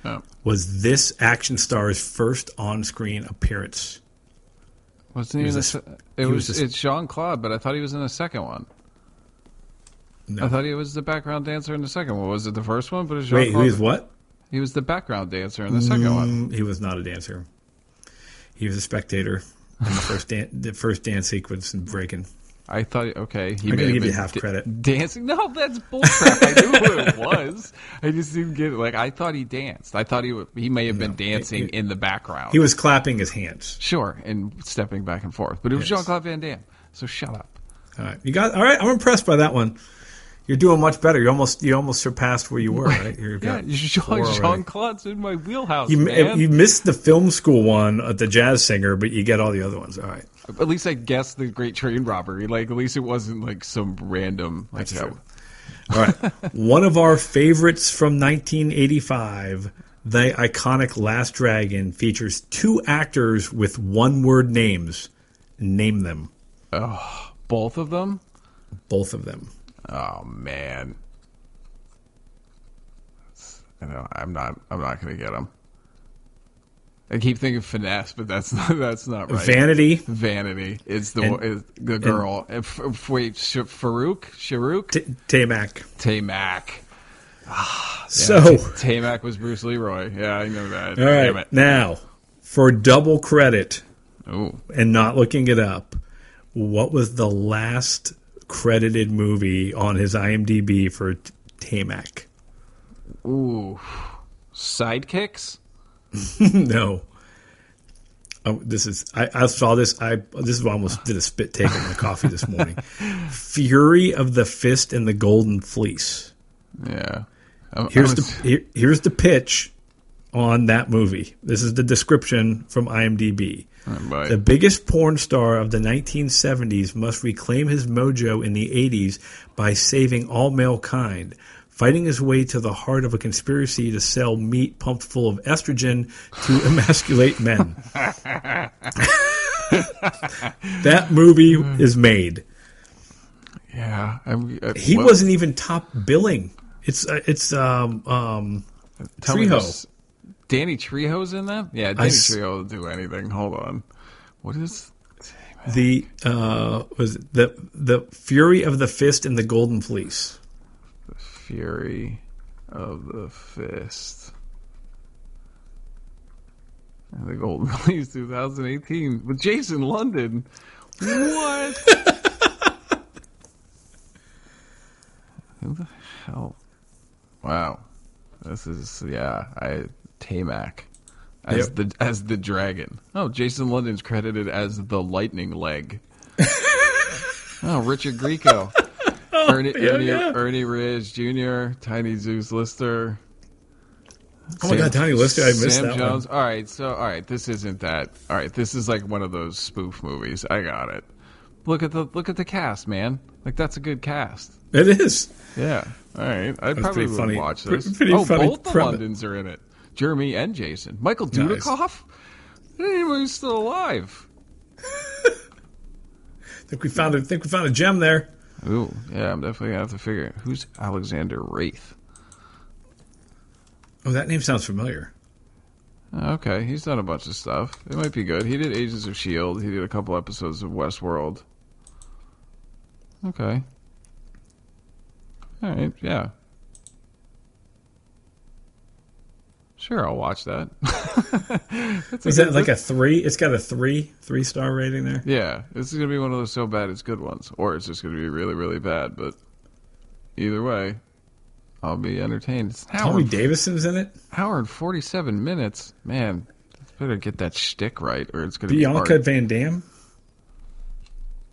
B: Oh.
A: was this action star's first on-screen appearance?
B: Wasn't he,
A: was
B: in the?
A: a- he
B: It
A: was
B: was.
A: a-
B: it's Jean Claude, but I thought he was in the second one.
A: No.
B: I thought he was the background dancer in the second one. Was it the first one? But it's Jean
A: Wait, who
B: Claude.
A: is what?
B: He was the background dancer in the second one.
A: Mm, He was not a dancer. He was a spectator in the first dan- the first dance sequence in Breaking.
B: I thought. Okay, he
A: I'm
B: may
A: gonna give you half
B: da-
A: credit.
B: Dancing? No, that's bullcrap. I knew who it was. I just didn't get it. Like I thought he danced. I thought he w- he may have been dancing
A: he-
B: in the background.
A: He was clapping his hands.
B: sure and stepping back and forth, but it was
A: Yes.
B: Jean Claude Van Damme. So shut up.
A: All right, you got all right. I'm impressed by that one. You're doing much better. You almost you almost surpassed where you were. Right? You're
B: Yeah, Jean. Claude's in my wheelhouse,
A: You,
B: man.
A: you missed the film school one at the jazz singer, but you get all the other ones. All right,
B: At least I guessed the Great Train Robbery. Like at least it wasn't like some random. Like,
A: That's true. all right. one of our favorites from 1985, the iconic Last Dragon, features two actors with one-word names. Name them, Oh,
B: Both of them.
A: both of them.
B: Oh man. I know I'm not. I'm not going to get them. I keep thinking finesse, but that's not. That's not right.
A: Vanity,
B: Vanity is the
A: And-
B: is the girl. If, if, wait, Sh- Farouk, Sharouk,
A: T- Taimak.
B: Taimak.
A: Ah, so.
B: Taimak was Bruce Leroy. Yeah, I know that.
A: All
B: Damn
A: right.
B: it.
A: Now, for double credit
B: Ooh.
A: and not looking it up, what was the last credited movie on his IMDb for T- Taimak?
B: Ooh. Sidekicks.
A: no. Oh, this is I, I saw this. I this is I almost did a spit take on my coffee this morning. Fury of the Fist and the Golden Fleece.
B: Yeah. I'm-
A: Here's
B: I'm-
A: the here, here's the pitch on that movie. This is the description from IMDb.
B: But-
A: The biggest porn star of the 1970s must reclaim his mojo in the 80s by saving all male kind, fighting his way to the heart of a conspiracy to sell meat pumped full of estrogen to emasculate men. that movie is made.
B: yeah. I'm, uh,
A: He
B: what-
A: wasn't even top billing. It's uh, it's um um Trejo.
B: Danny Trejo's in that? Yeah, Danny
A: s-
B: Trejo will do anything. Hold on. What is
A: the uh, was the the Fury of the Fist and the Golden Fleece.
B: The Fury of the Fist. And the Golden Fleece 2018 with Jason London. What? Who the hell? Wow. This is yeah, I Taimak as
A: Yep.
B: the as the dragon. Oh, Jason London's credited as the lightning leg. oh, Richard Grieco. Oh, Ernie,
A: yeah,
B: Ernie,
A: yeah.
B: Ernie Reyes Jr., Tiny Zeus Lister.
A: Oh my God, Tiny Lister! I missed
B: Sam
A: that
B: Jones.
A: one.
B: All right, so all right, this isn't that. All right, this is like one of those spoof movies. I got it. Look at the look at the cast, man. Like that's a good cast.
A: It is.
B: Yeah. All right. I probably would
A: funny.
B: watch this.
A: pretty
B: oh,
A: funny
B: both the
A: premise.
B: Londons are in it. Jeremy and Jason. Michael
A: Nice.
B: Dudikoff. Anybody's still alive.
A: think we found a think we found a gem there.
B: Ooh, yeah. I'm definitely gonna have to figure it. who's Alexander Wraith.
A: Oh, that name sounds familiar.
B: Okay, he's done a bunch of stuff. It might be good. He did Agents of Shield. He did a couple episodes of Westworld. Okay. All right. Yeah. Sure, I'll watch that.
A: Is that like a three? It's got a three three star rating there.
B: Yeah, this is gonna be one of those so bad it's good ones, or it's just gonna be really, really bad. But either way, I'll be entertained. It's an hour,
A: Tommy Davidson's in it.
B: hour and forty-seven minutes. Man, better get that shtick right, or it's gonna
A: Bianca
B: be hard.
A: Van Damme.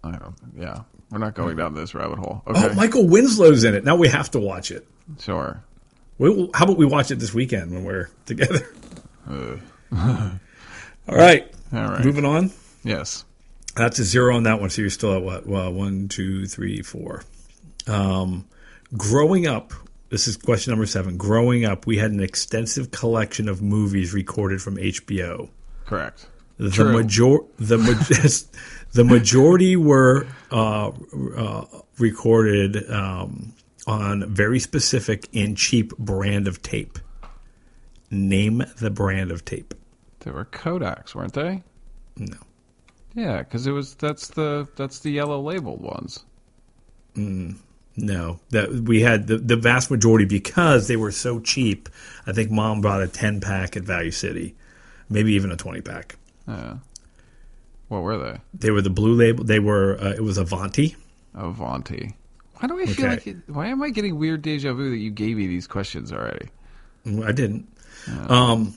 B: I don't. Yeah, we're not going down this rabbit hole. Oh, okay,
A: Oh, Michael Winslow's in it. Now we have to watch it.
B: sure.
A: We, how about we watch it this weekend when we're together?
B: Uh,
A: All right.
B: all right.
A: Moving on.
B: Yes.
A: That's a zero on that one. So you're still at what? Well, one, two, three, four. Um, growing up, this is question number seven. Growing up, we had an extensive collection of movies recorded from HBO.
B: Correct.
A: The
B: True.
A: major the ma- the majority were uh, uh, recorded um, on very specific and cheap brand of tape. Name the brand of tape.
B: They were Kodaks, weren't they?
A: No.
B: Yeah, because it was. That's the that's the yellow labeled ones.
A: No, that we had the, the vast majority because they were so cheap. I think mom bought a ten pack at Value City, maybe even a twenty pack.
B: Yeah. What were they?
A: They were the blue label. They were. Uh, it was Avanti.
B: Avanti. Why do I feel
A: Okay.
B: like? It, why am I getting weird deja vu that you gave me these questions already?
A: I didn't. Um,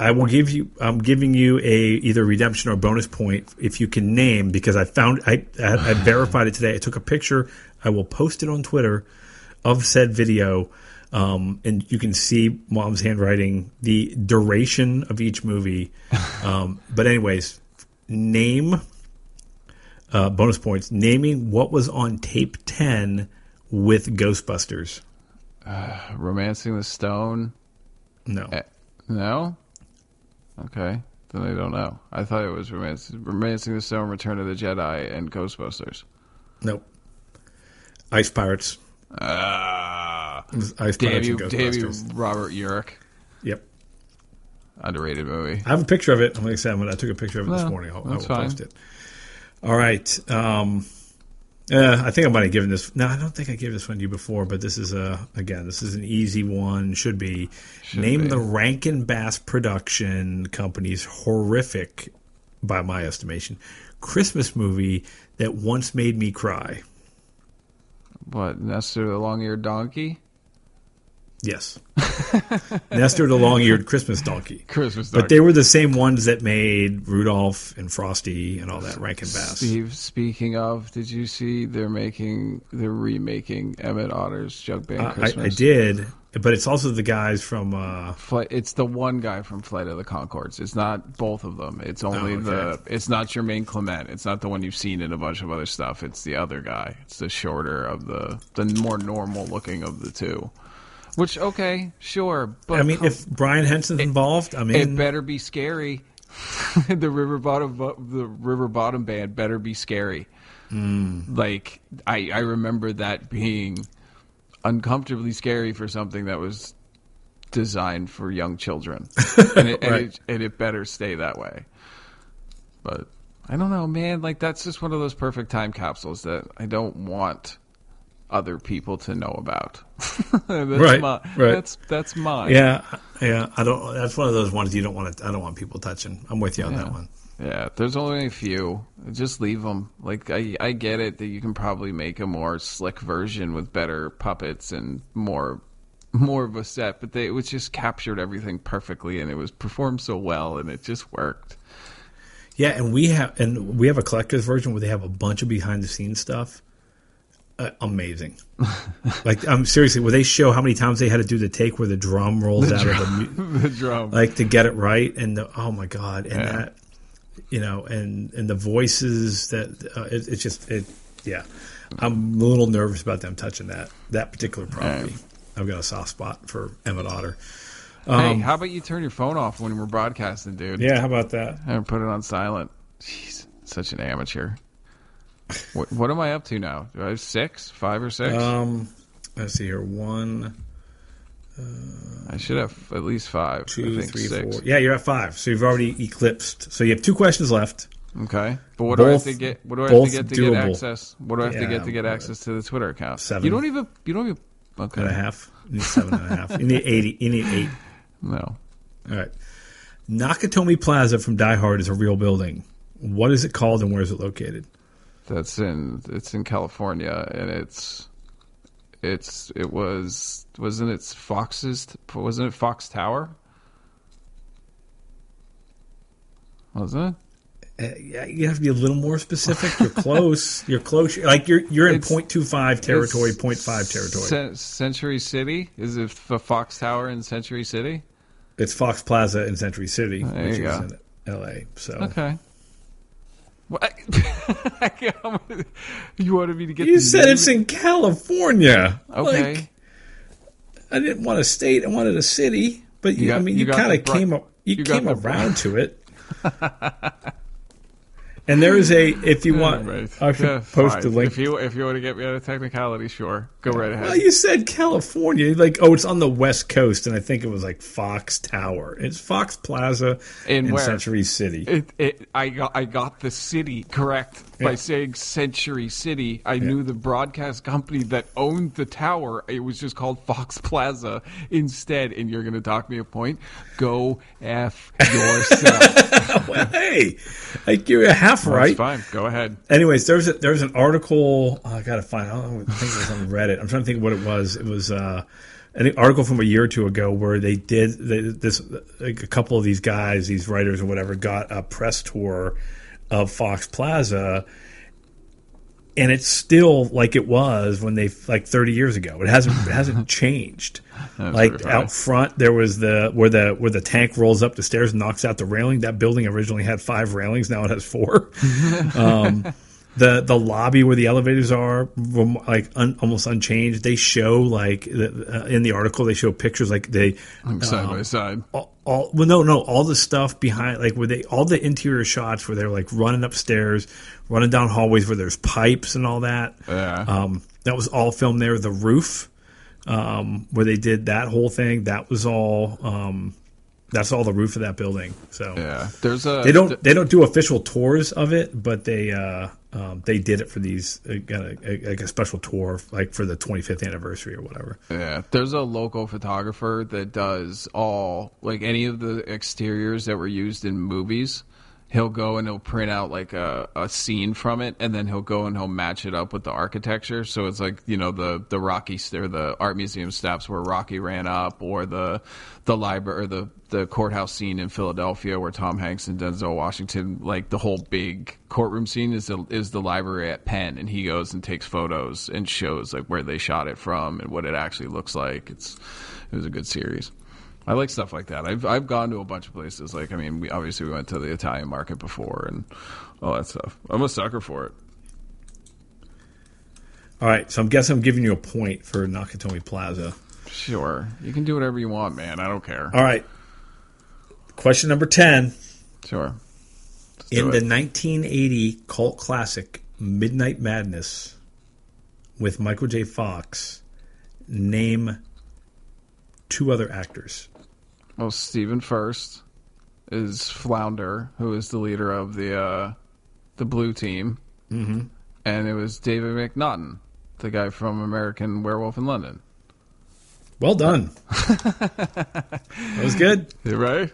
A: I will give you. I'm giving you a either redemption or bonus point if you can name because I found I I, I verified it today. I took a picture. I will post it on Twitter of said video, um, and you can see mom's handwriting, the duration of each movie. Um, but anyways, name uh, bonus points. Naming what was on tape ten with Ghostbusters.
B: Romancing the Stone.
A: No.
B: Eh, No. Okay, then I don't know. I thought it was Romancing, Romancing the Stone, Return of the Jedi, and Ghostbusters.
A: Nope. Ice Pirates.
B: Ah,
A: Ice
B: damn
A: Pirates
B: you,
A: and
B: damn you,
A: Ghostbusters.
B: Robert Urich.
A: Yep.
B: Underrated movie.
A: I have a picture of it. Like I said, I took a picture of it this morning. I'll, I will
B: fine.
A: post it. All right. Um, uh, I think I might have given this. No, I don't think I gave this one to you before. But this is a again. This is an easy one. Should be.
B: Should
A: Name
B: be.
A: the Rankin Bass production company's horrific, by my estimation, Christmas movie that once made me cry.
B: What, Nestor the Long-Eared Donkey?
A: Yes. Nestor the long-eared Christmas donkey.
B: Christmas Donkey.
A: But they were the same ones that made Rudolph and Frosty and all that Rankin Bass.
B: Steve, speaking of, did you see they're making, they're remaking Emmett Otter's Jug Band
A: Uh, I,
B: Christmas?
A: I did, but it's also the guys from. Uh,
B: Flight, it's the one guy from Flight of the Conchords. It's not both of them. It's only
A: Oh,
B: the. It's not Jermaine Clement. It's not the one you've seen in a bunch of other stuff. It's the other guy. It's the shorter of the the more normal looking of the two. Which okay, sure, but
A: I mean, if Brian Henson's involved, I mean, it
B: better be scary. the River Bottom the River Bottom band better be scary.
A: Hmm.
B: Like I I remember that being uncomfortably scary for something that was designed for young children, and it, and, it, and it better stay that way. But I don't know, man. Like that's just one of those perfect time capsules that I don't want other people to know about. that's
A: Right,
B: my,
A: right.
B: That's that's mine.
A: Yeah, yeah. I don't. That's one of those ones you don't want to. I don't want people touching. I'm with you on that one.
B: Yeah, there's only a few. Just leave them. Like I, I get it that you can probably make a more slick version with better puppets and more, more of a set. But they, it was just captured everything perfectly, and it was performed so well, and it just worked.
A: Yeah, and we have and we have a collector's version where they have a bunch of behind the scenes stuff. Uh, amazing. like I'm seriously, where they show how many times they had to do the take where the drum rolls out of the mu-
B: the drum.
A: like to get it right, and the, oh my god, and
B: Yeah.
A: that you know, and and the voices that uh, it, it's just it. Yeah, I'm a little nervous about them touching that that particular property. I've got a soft spot for Emmett Otter.
B: hey, how about you turn your phone off when we're broadcasting, dude?
A: Um, Yeah, how about that?
B: And put it on silent. Jeez, such an amateur. What, what am I up to now? Do I have six, five or six?
A: Um, let's see here. One,
B: I should have at least five.
A: two,
B: think
A: three,
B: six.
A: four. Yeah, you're at five. So you've already eclipsed. So you have two questions left.
B: Okay, but what do I have to get? What do I have to get to
A: doable.
B: get access? What do I have to get to get access to the Twitter account?
A: Seven.
B: You don't even. You don't even. Okay.
A: And a half. You need seven and a half. You need eighty. You need eight.
B: No.
A: All right. Nakatomi Plaza from Die Hard is a real building. What is it called and where is it located?
B: That's in it's in California and it's it's it was wasn't it Fox's wasn't it Fox Tower? Wasn't it?
A: Uh, yeah, you have to be a little more specific. You're close. You're close. Like you're you're in
B: It's-
A: .25 territory,
B: It's
A: .5 territory.
B: Cen- Century City? Is it the Fox Tower in Century City?
A: it's Fox Plaza in Century City,
B: There
A: which
B: you
A: is in L.A. So
B: Okay. You wanted me to get
A: you said it's in California.
B: Okay.
A: Like, I didn't want a state. I wanted a city. But you,
B: You
A: I mean,
B: you
A: you, kind of came up. You,
B: you
A: came around to it. and there is a. If you want,
B: Right.
A: I should
B: Yeah,
A: post
B: fine.
A: the link.
B: If you if you want to get me out of technicality, sure, go right ahead.
A: Well, you said California. Like, oh, it's on the West Coast, and I think it was like Fox Tower. It's Fox Plaza
B: In
A: in? Century City.
B: It, it, I got I got the city correct by saying Century City. I knew the broadcast company that owned the tower. It was just called Fox Plaza instead. And you're going to talk me a point? Go f yourself.
A: well, hey, like you're half right.
B: That's fine. Go ahead.
A: Anyways, there's a, there's an article. Oh, I gotta find. I don't think it was on Reddit. I'm trying to think what it was. It was uh, an article from a year or two ago where they did they, this. Like a couple of these guys, these writers or whatever, got a press tour of Fox Plaza, and it's still like it was when they like 30 years ago. It hasn't it hasn't changed. like out front, there was the where the where the tank rolls up the stairs and knocks out the railing. That building originally had five railings. Now it has four. um, the the lobby where the elevators are like un, almost unchanged. They show like the, uh, in the article they show pictures like they
B: Side by side.
A: all, all well no no all the stuff behind like where they all the interior shots where they're like running upstairs running down hallways where there's pipes and all that
B: Yeah.
A: um, that was all filmed there the roof um, where they did that whole thing that was all um, that's all the roof of that building so
B: yeah. There's a.
A: they don't they don't do official tours of it but they uh, um, they did it for these uh, got a, a, like a special tour like for the 25th anniversary or whatever
B: Yeah, there's a local photographer that does all like any of the exteriors that were used in movies. He'll go and he'll print out like a, a scene from it, and then he'll go and he'll match it up with the architecture. So it's like you know the the Rocky or the art museum steps where Rocky ran up, or the the library or the the courthouse scene in Philadelphia where Tom Hanks and Denzel Washington like the whole big courtroom scene is the is the library at Penn, and he goes and takes photos and shows like where they shot it from and what it actually looks like. It's it was a good series. I like stuff like that. I've I've gone to a bunch of places. Like I mean, we obviously we went to the Italian market before and all that stuff. I'm a sucker for it.
A: all right so i'm guessing i'm giving you a point for nakatomi plaza
B: Sure, you can do whatever you want, man. I don't care.
A: All right. Question number 10.
B: Sure. Let's
A: In the 1980 cult classic Midnight Madness with Michael J. Fox, name two other actors.
B: Well, Stephen Furst is Flounder, who is the leader of the uh, the blue team, mm-hmm. and it was David McNaughton, the guy from American Werewolf in London.
A: Well done. that was good.
B: Right?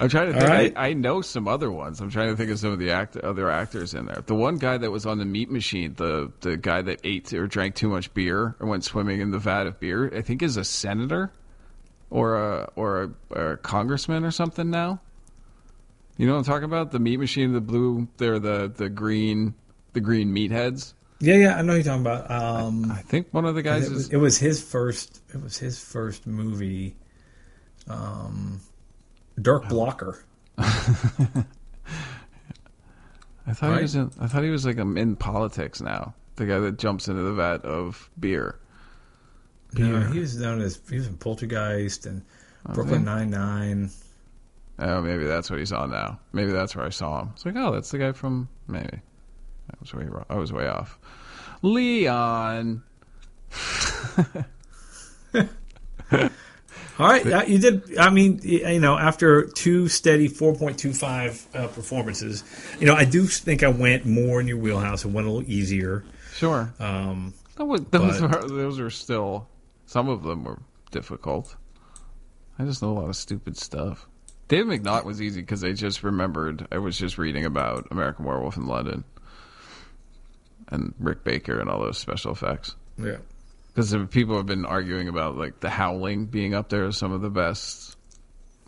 B: I'm trying to think.
A: right.
B: I, I know some other ones. I'm trying to think of some of the act, other actors in there. The one guy that was on the meat machine, the the guy that ate or drank too much beer or went swimming in the vat of beer, I think is a senator or a or a, a congressman or something now. You know what I'm talking about? The meat machine, the blue, they're the the green, the green meatheads.
A: Yeah, yeah, I know what you're talking about. Um,
B: I think one of the guys
A: it, was,
B: is.
A: it was his first. It was his first movie. Um, Dirk Blocker.
B: I thought
A: right?
B: he was in. I thought he was like in politics now. The guy that jumps into the vat of beer.
A: No, he was known as he was in Poltergeist and Brooklyn Nine Nine.
B: Oh, maybe that's what he's on now. Maybe that's where I saw him. It's like, oh, that's the guy from. Maybe I was way. wrong. I was way off. Leon.
A: All right, uh, you did. I mean, you know, after two steady 4.25 uh, performances, you know, I do think I went more in your wheelhouse and went a little easier.
B: Sure.
A: Um,
B: That was- those
A: but-
B: are those are still. Some of them were difficult. I just know a lot of stupid stuff. David McNaught was easy because I just remembered. I was just reading about American Werewolf in London and Rick Baker and all those special effects.
A: yeah.
B: because people have been arguing about like The Howling being up there as some of the best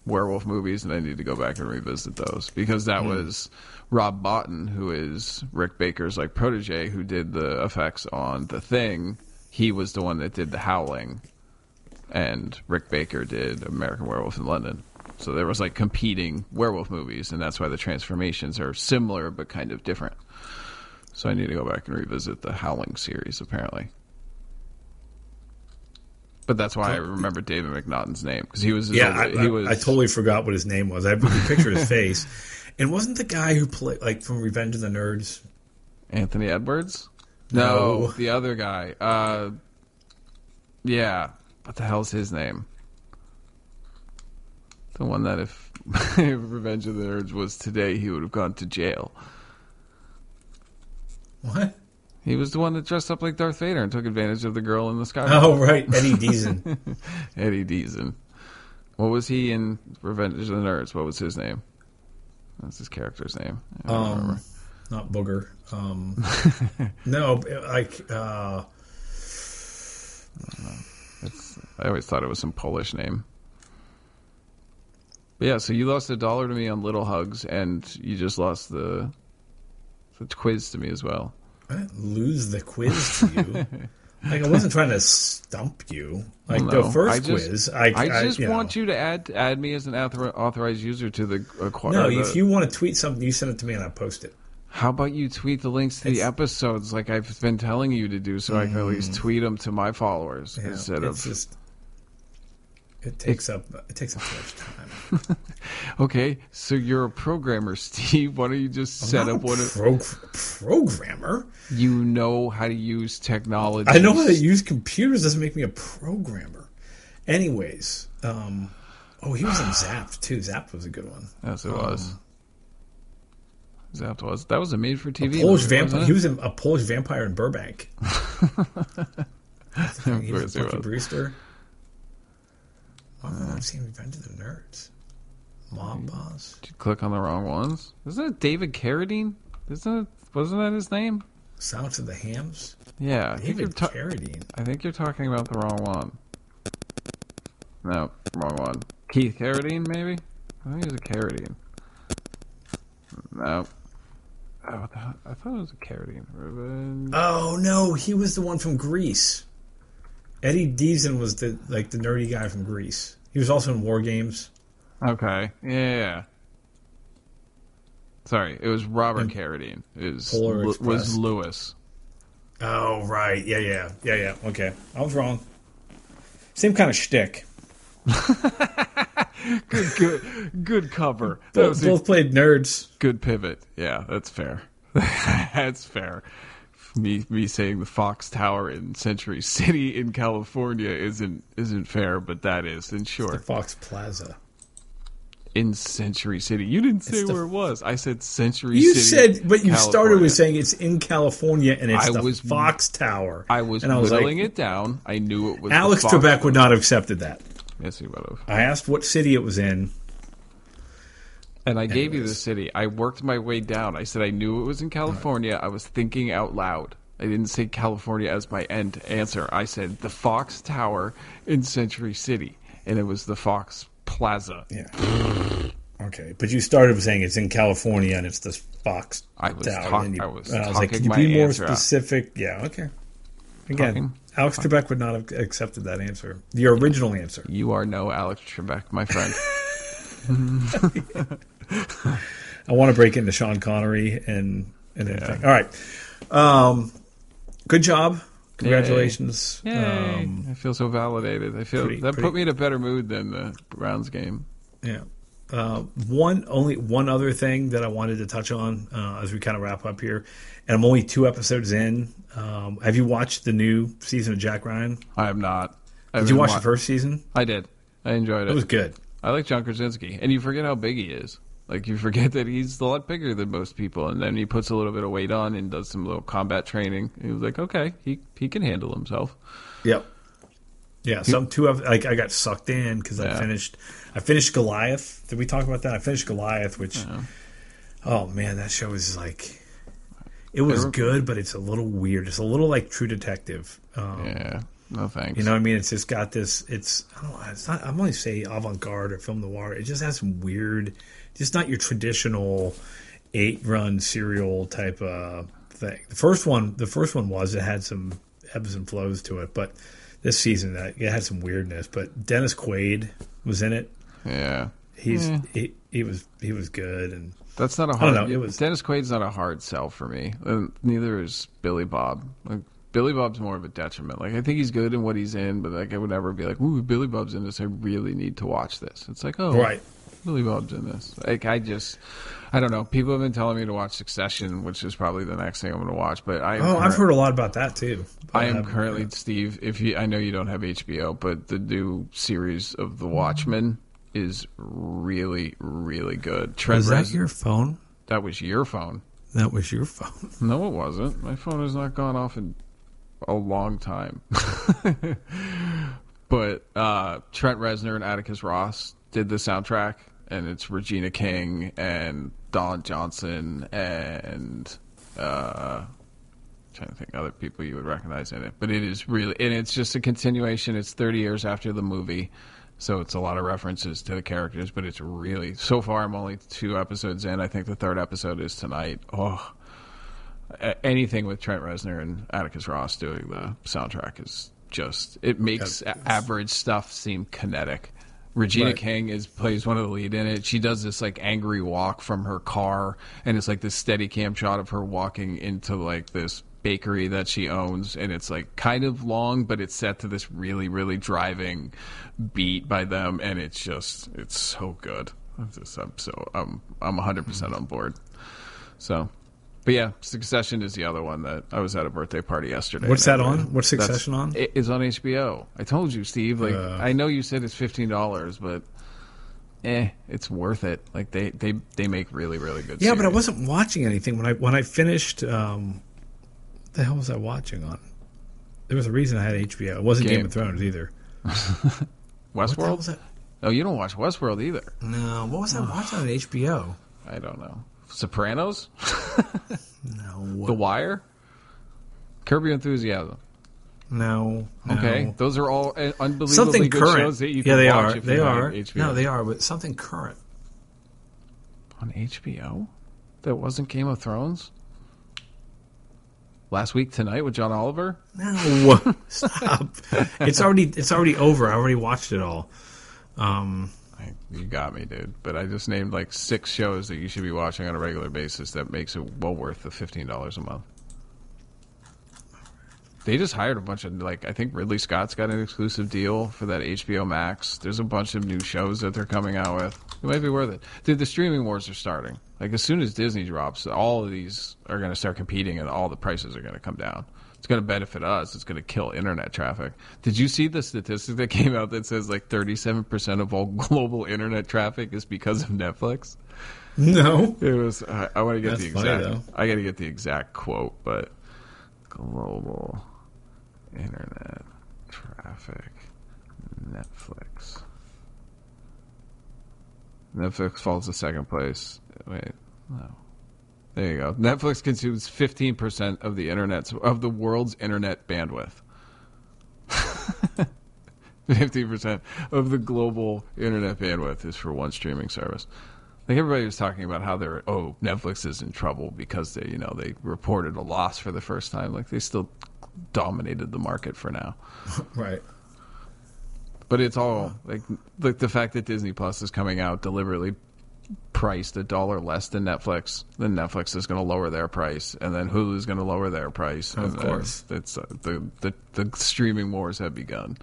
B: werewolf movies, and I need to go back and revisit those because that hmm. was Rob Bottin, who is Rick Baker's like protege, who did the effects on The Thing. He was the one that did The Howling, and Rick Baker did American Werewolf in London. So there was like competing werewolf movies, and that's why the transformations are similar but kind of different. So I need to go back and revisit the Howling series, apparently. But that's why I remember David McNaughton's name because he was
A: Yeah, I, I,
B: he was
A: I totally forgot what his name was. I could picture his face. And wasn't the guy who played like from Revenge of the Nerds?
B: Anthony Edwards. No,
A: No.
B: the other guy. Uh, yeah, what the hell's his name? The one that if Revenge of the Nerds was today, he would have gone to jail.
A: What?
B: He was the one that dressed up like Darth Vader and took advantage of the girl in the sky.
A: Oh, right, Eddie Deezen.
B: Eddie Deezen. What was he in Revenge of the Nerds? What was his name? That's his character's name. I don't remember.
A: Not Booger. Um, no, like uh,
B: It's, I always thought it was some Polish name. But yeah, so you lost a dollar to me on Little Hugs, and you just lost the the quiz to me as well.
A: I didn't lose the quiz to you. like I wasn't trying to stump you. Like
B: No,
A: the first
B: I just-
A: quiz, I,
B: I just
A: you know.
B: want you to add add me as an author, authorized user to the acquire.
A: No,
B: the-
A: if you want to tweet something, you send it to me and I post it.
B: How about you tweet the links to the episodes like I've been telling you to do, so I can at least tweet them to my followers
A: Mm. Yeah,
B: instead
A: it's
B: of
A: just it takes up it takes up too much time.
B: okay. So you're a programmer, Steve. Why don't you just set
A: I'm
B: up
A: not
B: one?
A: a
B: Of,
A: pro- programmer.
B: you know how to use technology.
A: I know how to use computers. Doesn't make me a programmer. Anyways, um, oh, he was in Zapped too. Zapped was a good one.
B: Yes, it was. That was that was a made for TV.
A: Polish vampire. He was a Polish vampire in Burbank. he was Bucky. Brewster. Oh, I've seen Revenge of the Nerds. Mob mm-hmm. Boss.
B: Did you click on the wrong ones? Isn't it David Carradine? Isn't it? Wasn't that his name?
A: Silence of the Hams.
B: Yeah, I think you're.
A: David
B: Ta-
A: Carradine.
B: I think you're talking about the wrong one. No, wrong one. Keith Carradine, maybe. I think it was a Carradine. No. Oh, what the hell? I thought it was a Carradine. Revenge.
A: Oh no, he was the one from Grease. Eddie Deezen was the like the nerdy guy from Grease. He was also in War Games.
B: Okay. Yeah. Sorry, it was Robert
A: And
B: Carradine. It was, Lu- was Lewis.
A: Oh right, yeah, yeah, yeah, yeah. Okay, I was wrong. Same kind of shtick.
B: Good, good, good cover.
A: Both, both played nerds.
B: good pivot. Yeah, that's fair. that's fair. Me, me saying the Fox Tower in Century City in California isn't isn't fair, but that is, and sure,
A: Fox Plaza.
B: in Century City. You didn't say
A: the-
B: where it was. I said Century
A: You
B: City.
A: said, but you started with saying it's in California and it's
B: I
A: the
B: was-
A: Fox Tower.
B: I was
A: and I was
B: whittling
A: like,
B: it down. I knew it was
A: Alex Trebek would not have accepted that.
B: Yes, he would have.
A: I asked what city it was in.
B: And I gave you the city. I worked my way down. I said I knew it was in California. I was thinking out loud. I didn't say California as my end answer. I said the Fox Tower in Century City, and it was the Fox Plaza.
A: Yeah. Okay, but you started with saying it's in California and it's the Fox
B: I was
A: Tower.
B: talk-
A: you-
B: I was
A: and I was like,
B: talking
A: can you be more
B: answer out.
A: specific? Yeah. Okay. Again,
B: Talking-
A: Alex Trebek would not have accepted that answer. The original answer.
B: You are no Alex Trebek, my friend.
A: I want to break into Sean Connery and and everything. All right. Um, good job. Congratulations.
B: Yay.
A: Um,
B: I feel so validated. I feel
A: pretty-
B: that
A: pretty-
B: put me in a better mood than the Browns game.
A: yeah. Uh, one only one other thing that I wanted to touch on uh, as we kind of wrap up here, and I'm only two episodes in. Um, have you watched the new season of Jack Ryan?
B: I have not. I
A: Did you watch
B: wa-
A: the first season?
B: I did. I enjoyed it.
A: It was good.
B: I like John Krasinski, and you forget how big he is. Like you forget that he's a lot bigger than most people, and then he puts a little bit of weight on and does some little combat training. He was like, okay, he he can handle himself.
A: Yep. Yeah, some two of like I got sucked in because I finished. I finished Goliath. Did we talk about that? I finished Goliath, which oh man, that show is like it was good, but it's a little weird. It's a little like True Detective. Um,
B: Yeah, no thanks.
A: You know what I mean? It's just got this. It's I don't know. It's not. I'm only say avant garde or film noir. It just has some weird. Just not your traditional eight run serial type of thing. The first one. The first one was it had some ebbs and flows to it, but this season that it had some weirdness. But Dennis Quaid was in it.
B: Yeah,
A: He's
B: Yeah.
A: he, he was he was good and
B: that's not a
A: don't
B: hard.
A: know, it was-
B: Dennis Quaid's not a hard sell for me. And neither is Billy Bob. Like Billy Bob's more of a detriment. Like I think he's good in what he's in, but like I would never be like, "Ooh, Billy Bob's in this. I really need to watch this." It's like, oh,
A: right.
B: Billy Bob's in this. Like I just, I don't know. People have been telling me to watch Succession, which is probably the next thing I'm going to watch. But I, am
A: Oh, I've heard a lot about that too.
B: I am
A: Um,
B: currently Steve. If you, I know you don't have HBO, but the new series of The Watchmen is really, really good. Trent
A: Was that
B: Reznor-
A: your phone?
B: that was your phone.
A: That was your phone.
B: No, it wasn't. My phone has not gone off in a long time. but uh, Trent Reznor and Atticus Ross did the soundtrack, and it's Regina King and Don Johnson and uh, trying to think other people you would recognize in it. But it is really, and it's just a continuation. It's 30 years after the movie. So it's a lot of references to the characters, but it's really so far. I'm only two episodes in. I think the third episode is tonight. Oh, anything with Trent Reznor and Atticus Ross doing the soundtrack is just it makes a- average stuff seem kinetic. Regina
A: Right.
B: King is plays one of the lead in it. She does this like angry walk from her car, and it's like this steady cam shot of her walking into like this bakery that she owns, and it's like kind of long, but it's set to this really really driving beat by them, and it's just it's so good. I'm just I'm so I'm I'm 100 percent on board. So, but yeah, Succession is the other one that I was at a birthday party yesterday.
A: What's that on? What's Succession on?
B: It is on HBO. I told you, Steve. Like
A: Uh.
B: I know you said it's fifteen dollars, but eh, it's worth it. Like they they they make really really good.
A: Yeah, but I wasn't watching anything when I when I finished. Um, the hell was I watching on? There was a reason I had HBO. It wasn't Game,
B: Game.
A: of Thrones either. What the hell was
B: Westworld.
A: that?
B: Oh, you don't watch Westworld either.
A: No, what was I watching on HBO?
B: I don't know. Sopranos,
A: No,
B: The Wire, Curb Your Enthusiasm.
A: no, no.
B: Okay, those are all uh, unbelievably
A: something
B: good
A: current.
B: shows that you can
A: yeah, they
B: watch
A: are.
B: if
A: They are.
B: HBO.
A: No, they are. But something current.
B: on HBO that wasn't Game of Thrones. Last week tonight with John Oliver.
A: No, stop. it's already it's already over. I already watched it all. Um,
B: I, you got me, dude. But I just named like six shows that you should be watching on a regular basis that makes it well worth the fifteen dollars a month. They just hired a bunch of like I think Ridley Scott's got an exclusive deal for that HBO Max. There's a bunch of new shows that they're coming out with. It might be worth it. Dude, the streaming wars are starting. Like as soon as Disney drops, all of these are going to start competing, and all the prices are going to come down. It's going to benefit us. It's going to kill internet traffic. Did you see the statistic that came out that says like 37% of all global internet traffic is because of Netflix?
A: No.
B: It was. I, I want to get
A: That's
B: the exact.
A: though.
B: I got to get the exact quote, but global internet traffic, Netflix. Netflix falls to second place. Wait, no. There you go. Netflix consumes fifteen percent of the internet's of the world's internet bandwidth. Fifteen percent of the global internet bandwidth is for one streaming service. Like everybody was talking about how they're oh Netflix is in trouble because they you know they reported a loss for the first time. Like they still dominated the market for now.
A: Right.
B: But it's all like like the fact that Disney Plus is coming out deliberately priced a dollar less than Netflix, then Netflix is going to lower their price, and then Hulu is going to lower their price.
A: Of course.
B: it's uh, the, the the streaming wars have begun.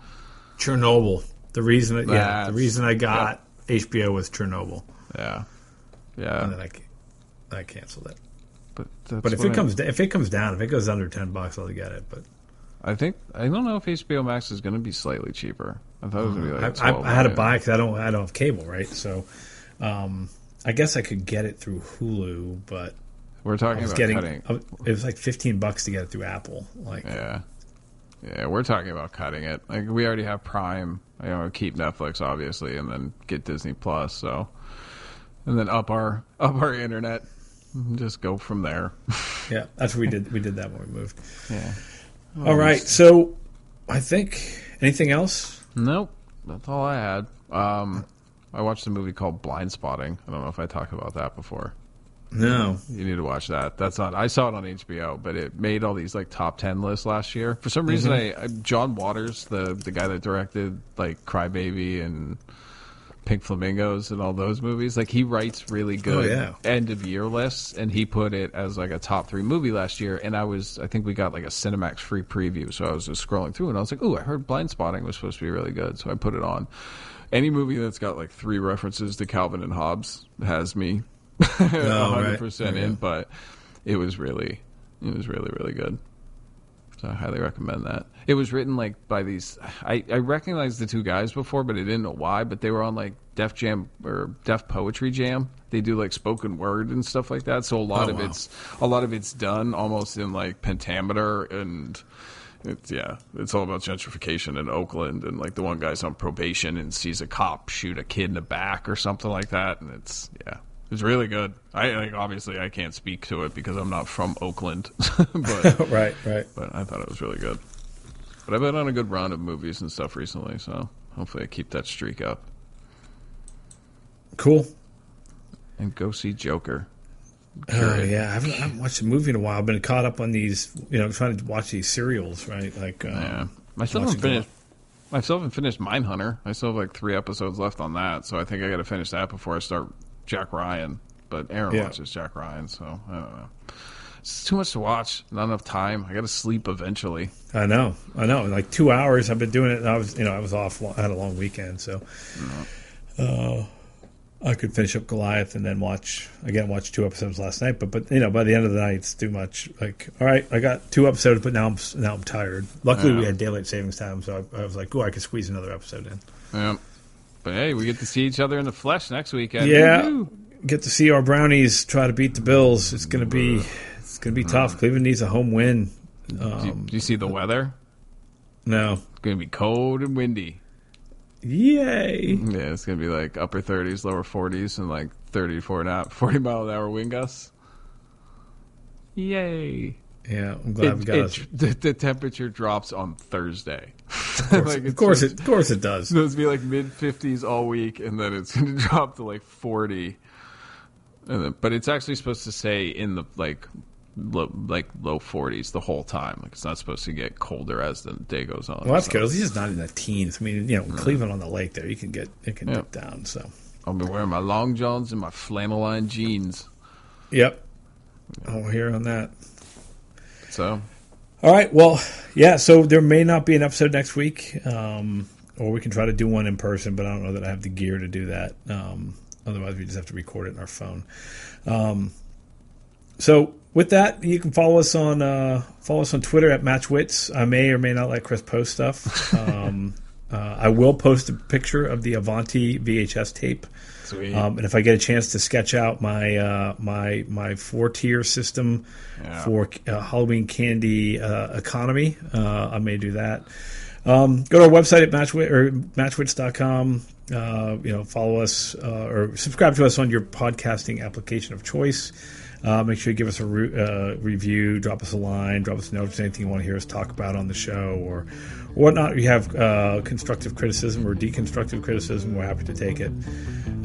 A: Chernobyl. The reason, that, yeah, the reason I got HBO was Chernobyl,
B: Yeah,
A: and then I, I canceled it.
B: But that's
A: But if it
B: I-
A: comes, if it comes down, if it goes under ten bucks, I'll get it. But
B: I think I don't know if HBO Max is going to be slightly cheaper. I thought it was going to be like
A: I,
B: 12
A: I, I had to buy because I don't, I don't have cable, right? So, um, I guess I could get it through Hulu, but
B: We're talking about
A: getting
B: cutting.
A: Was- it was like fifteen bucks to get it through Apple. Like,
B: Yeah. Yeah, we're talking about cutting it. Like we already have Prime. You know, keep Netflix obviously, and then get Disney Plus. So, and then up our up our internet. and Just go from there.
A: yeah, that's what we did. We did that when we moved.
B: yeah.
A: All right, so I think anything else?
B: Nope. That's all I had. Um, I watched a movie called Blind Spotting. I don't know if I talked about that before.
A: No.
B: You need to watch that. That's on. I saw it on HBO, but it made all these like top ten lists last year. For some reason, I, I John Waters, the the guy that directed like Crybaby and Pink Flamingos and all those movies, like he writes really oh, good
A: Oh, yeah.
B: end of year lists, and he put it as like a top three movie last year. And I was, I think we got like a Cinemax free preview, so I was just scrolling through, and I was like, "Ooh, I heard Blind Spotting was supposed to be really good," so I put it on. Any movie that's got like three references to Calvin and Hobbes has me
A: Oh,
B: hundred percent in, but it was really, it was really, really good. So I highly recommend that. It was written like by these. I I recognized the two guys before, but I didn't know why. But they were on like Def Jam or Def Poetry Jam. They do like spoken word and stuff like that. So a lot
A: Oh,
B: of
A: wow.
B: it's a lot of it's done almost in like pentameter and. It's yeah, it's all about gentrification in Oakland, and like the one guy's on probation and sees a cop shoot a kid in the back or something like that, and it's yeah, it's really good. I like obviously I can't speak to it because I'm not from Oakland, but
A: right, right.
B: but I thought it was really good. But I've been on a good run of movies and stuff recently, so hopefully I keep that streak up
A: Cool.
B: and go see Joker.
A: Oh yeah, I haven't, I haven't watched a movie in a while. I've been caught up on these, you know, trying to watch these serials, right? Like, um,
B: Yeah, I still haven't finished. I still haven't finished Mindhunter. I still have like three episodes left on that, so I think I got to finish that before I start Jack Ryan. But Aaron
A: Yeah.
B: watches Jack Ryan, so I don't know. It's too much to watch. Not enough time. I got to sleep eventually.
A: I know, I know. Like two hours, I've been doing it. And I was, you know, I was off. I had a long weekend, so uh, I could finish up Goliath and then watch again. Watch two episodes last night, but but you know, by the end of the night, it's too much. Like, all right, I got two episodes, but now I'm now I'm tired. Luckily, we had daylight savings time, so I, I was like, oh, I could squeeze another episode in.
B: Yeah. But hey, we get to see each other in the flesh next weekend.
A: Yeah, get to see our brownies try to beat the Bills. It's gonna be it's gonna be tough. Cleveland needs a home win.
B: Do you,
A: Um,
B: do you see the weather?
A: no,
B: It's going to be cold and windy.
A: yay!
B: Yeah, it's going to be like upper 30s, lower 40s, and like 34 not 40 mile an hour wind gusts. Yay.
A: Yeah, I'm glad we got
B: it- the, the temperature drops on Thursday.
A: Of course,
B: Like,
A: of course,
B: just-
A: it, of course it does.
B: It's supposed to be like mid 50s all week, and then it's going to drop to like 40. And then, but it's actually supposed to stay in the like low, like low 40s the whole time. Like it's not supposed to get colder as the day goes on.
A: Well, that's good. Least it's not in the teens. I mean, you know, Cleveland on the lake there, you can get it can dip down. So,
B: I'll be wearing my long johns and my flannel line jeans.
A: yep, I'll hear on that.
B: So
A: All right. Well, yeah. So there may not be an episode next week, um, or we can try to do one in person. But I don't know that I have the gear to do that. Um, otherwise, we just have to record it in our phone. Um, so with that, you can follow us on uh, follow us on Twitter at MatchWits. I may or may not let Chris post stuff. Uh, I will post a picture of the Avanti VHS tape. Um, and if I get a chance to sketch out my uh, my my four tier system
B: Yeah.
A: for uh, Halloween candy uh, economy, uh, I may do that. Um, go to our website at matchwit or matchwits.com. Uh, you know, follow us uh, or subscribe to us on your podcasting application of choice. Uh, make sure you give us a re- uh, review, drop us a line, drop us a note if there's anything you want to hear us talk about on the show or whatnot. If you have uh, constructive criticism or deconstructive criticism, we're happy to take it.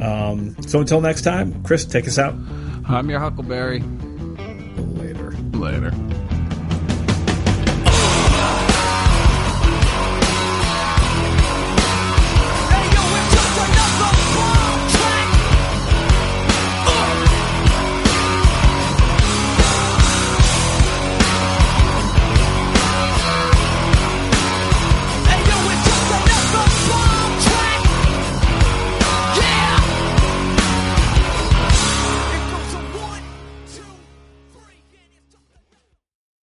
A: Um, so until next time, Chris, take us out.
B: I'm your Huckleberry.
A: Later.
B: Later.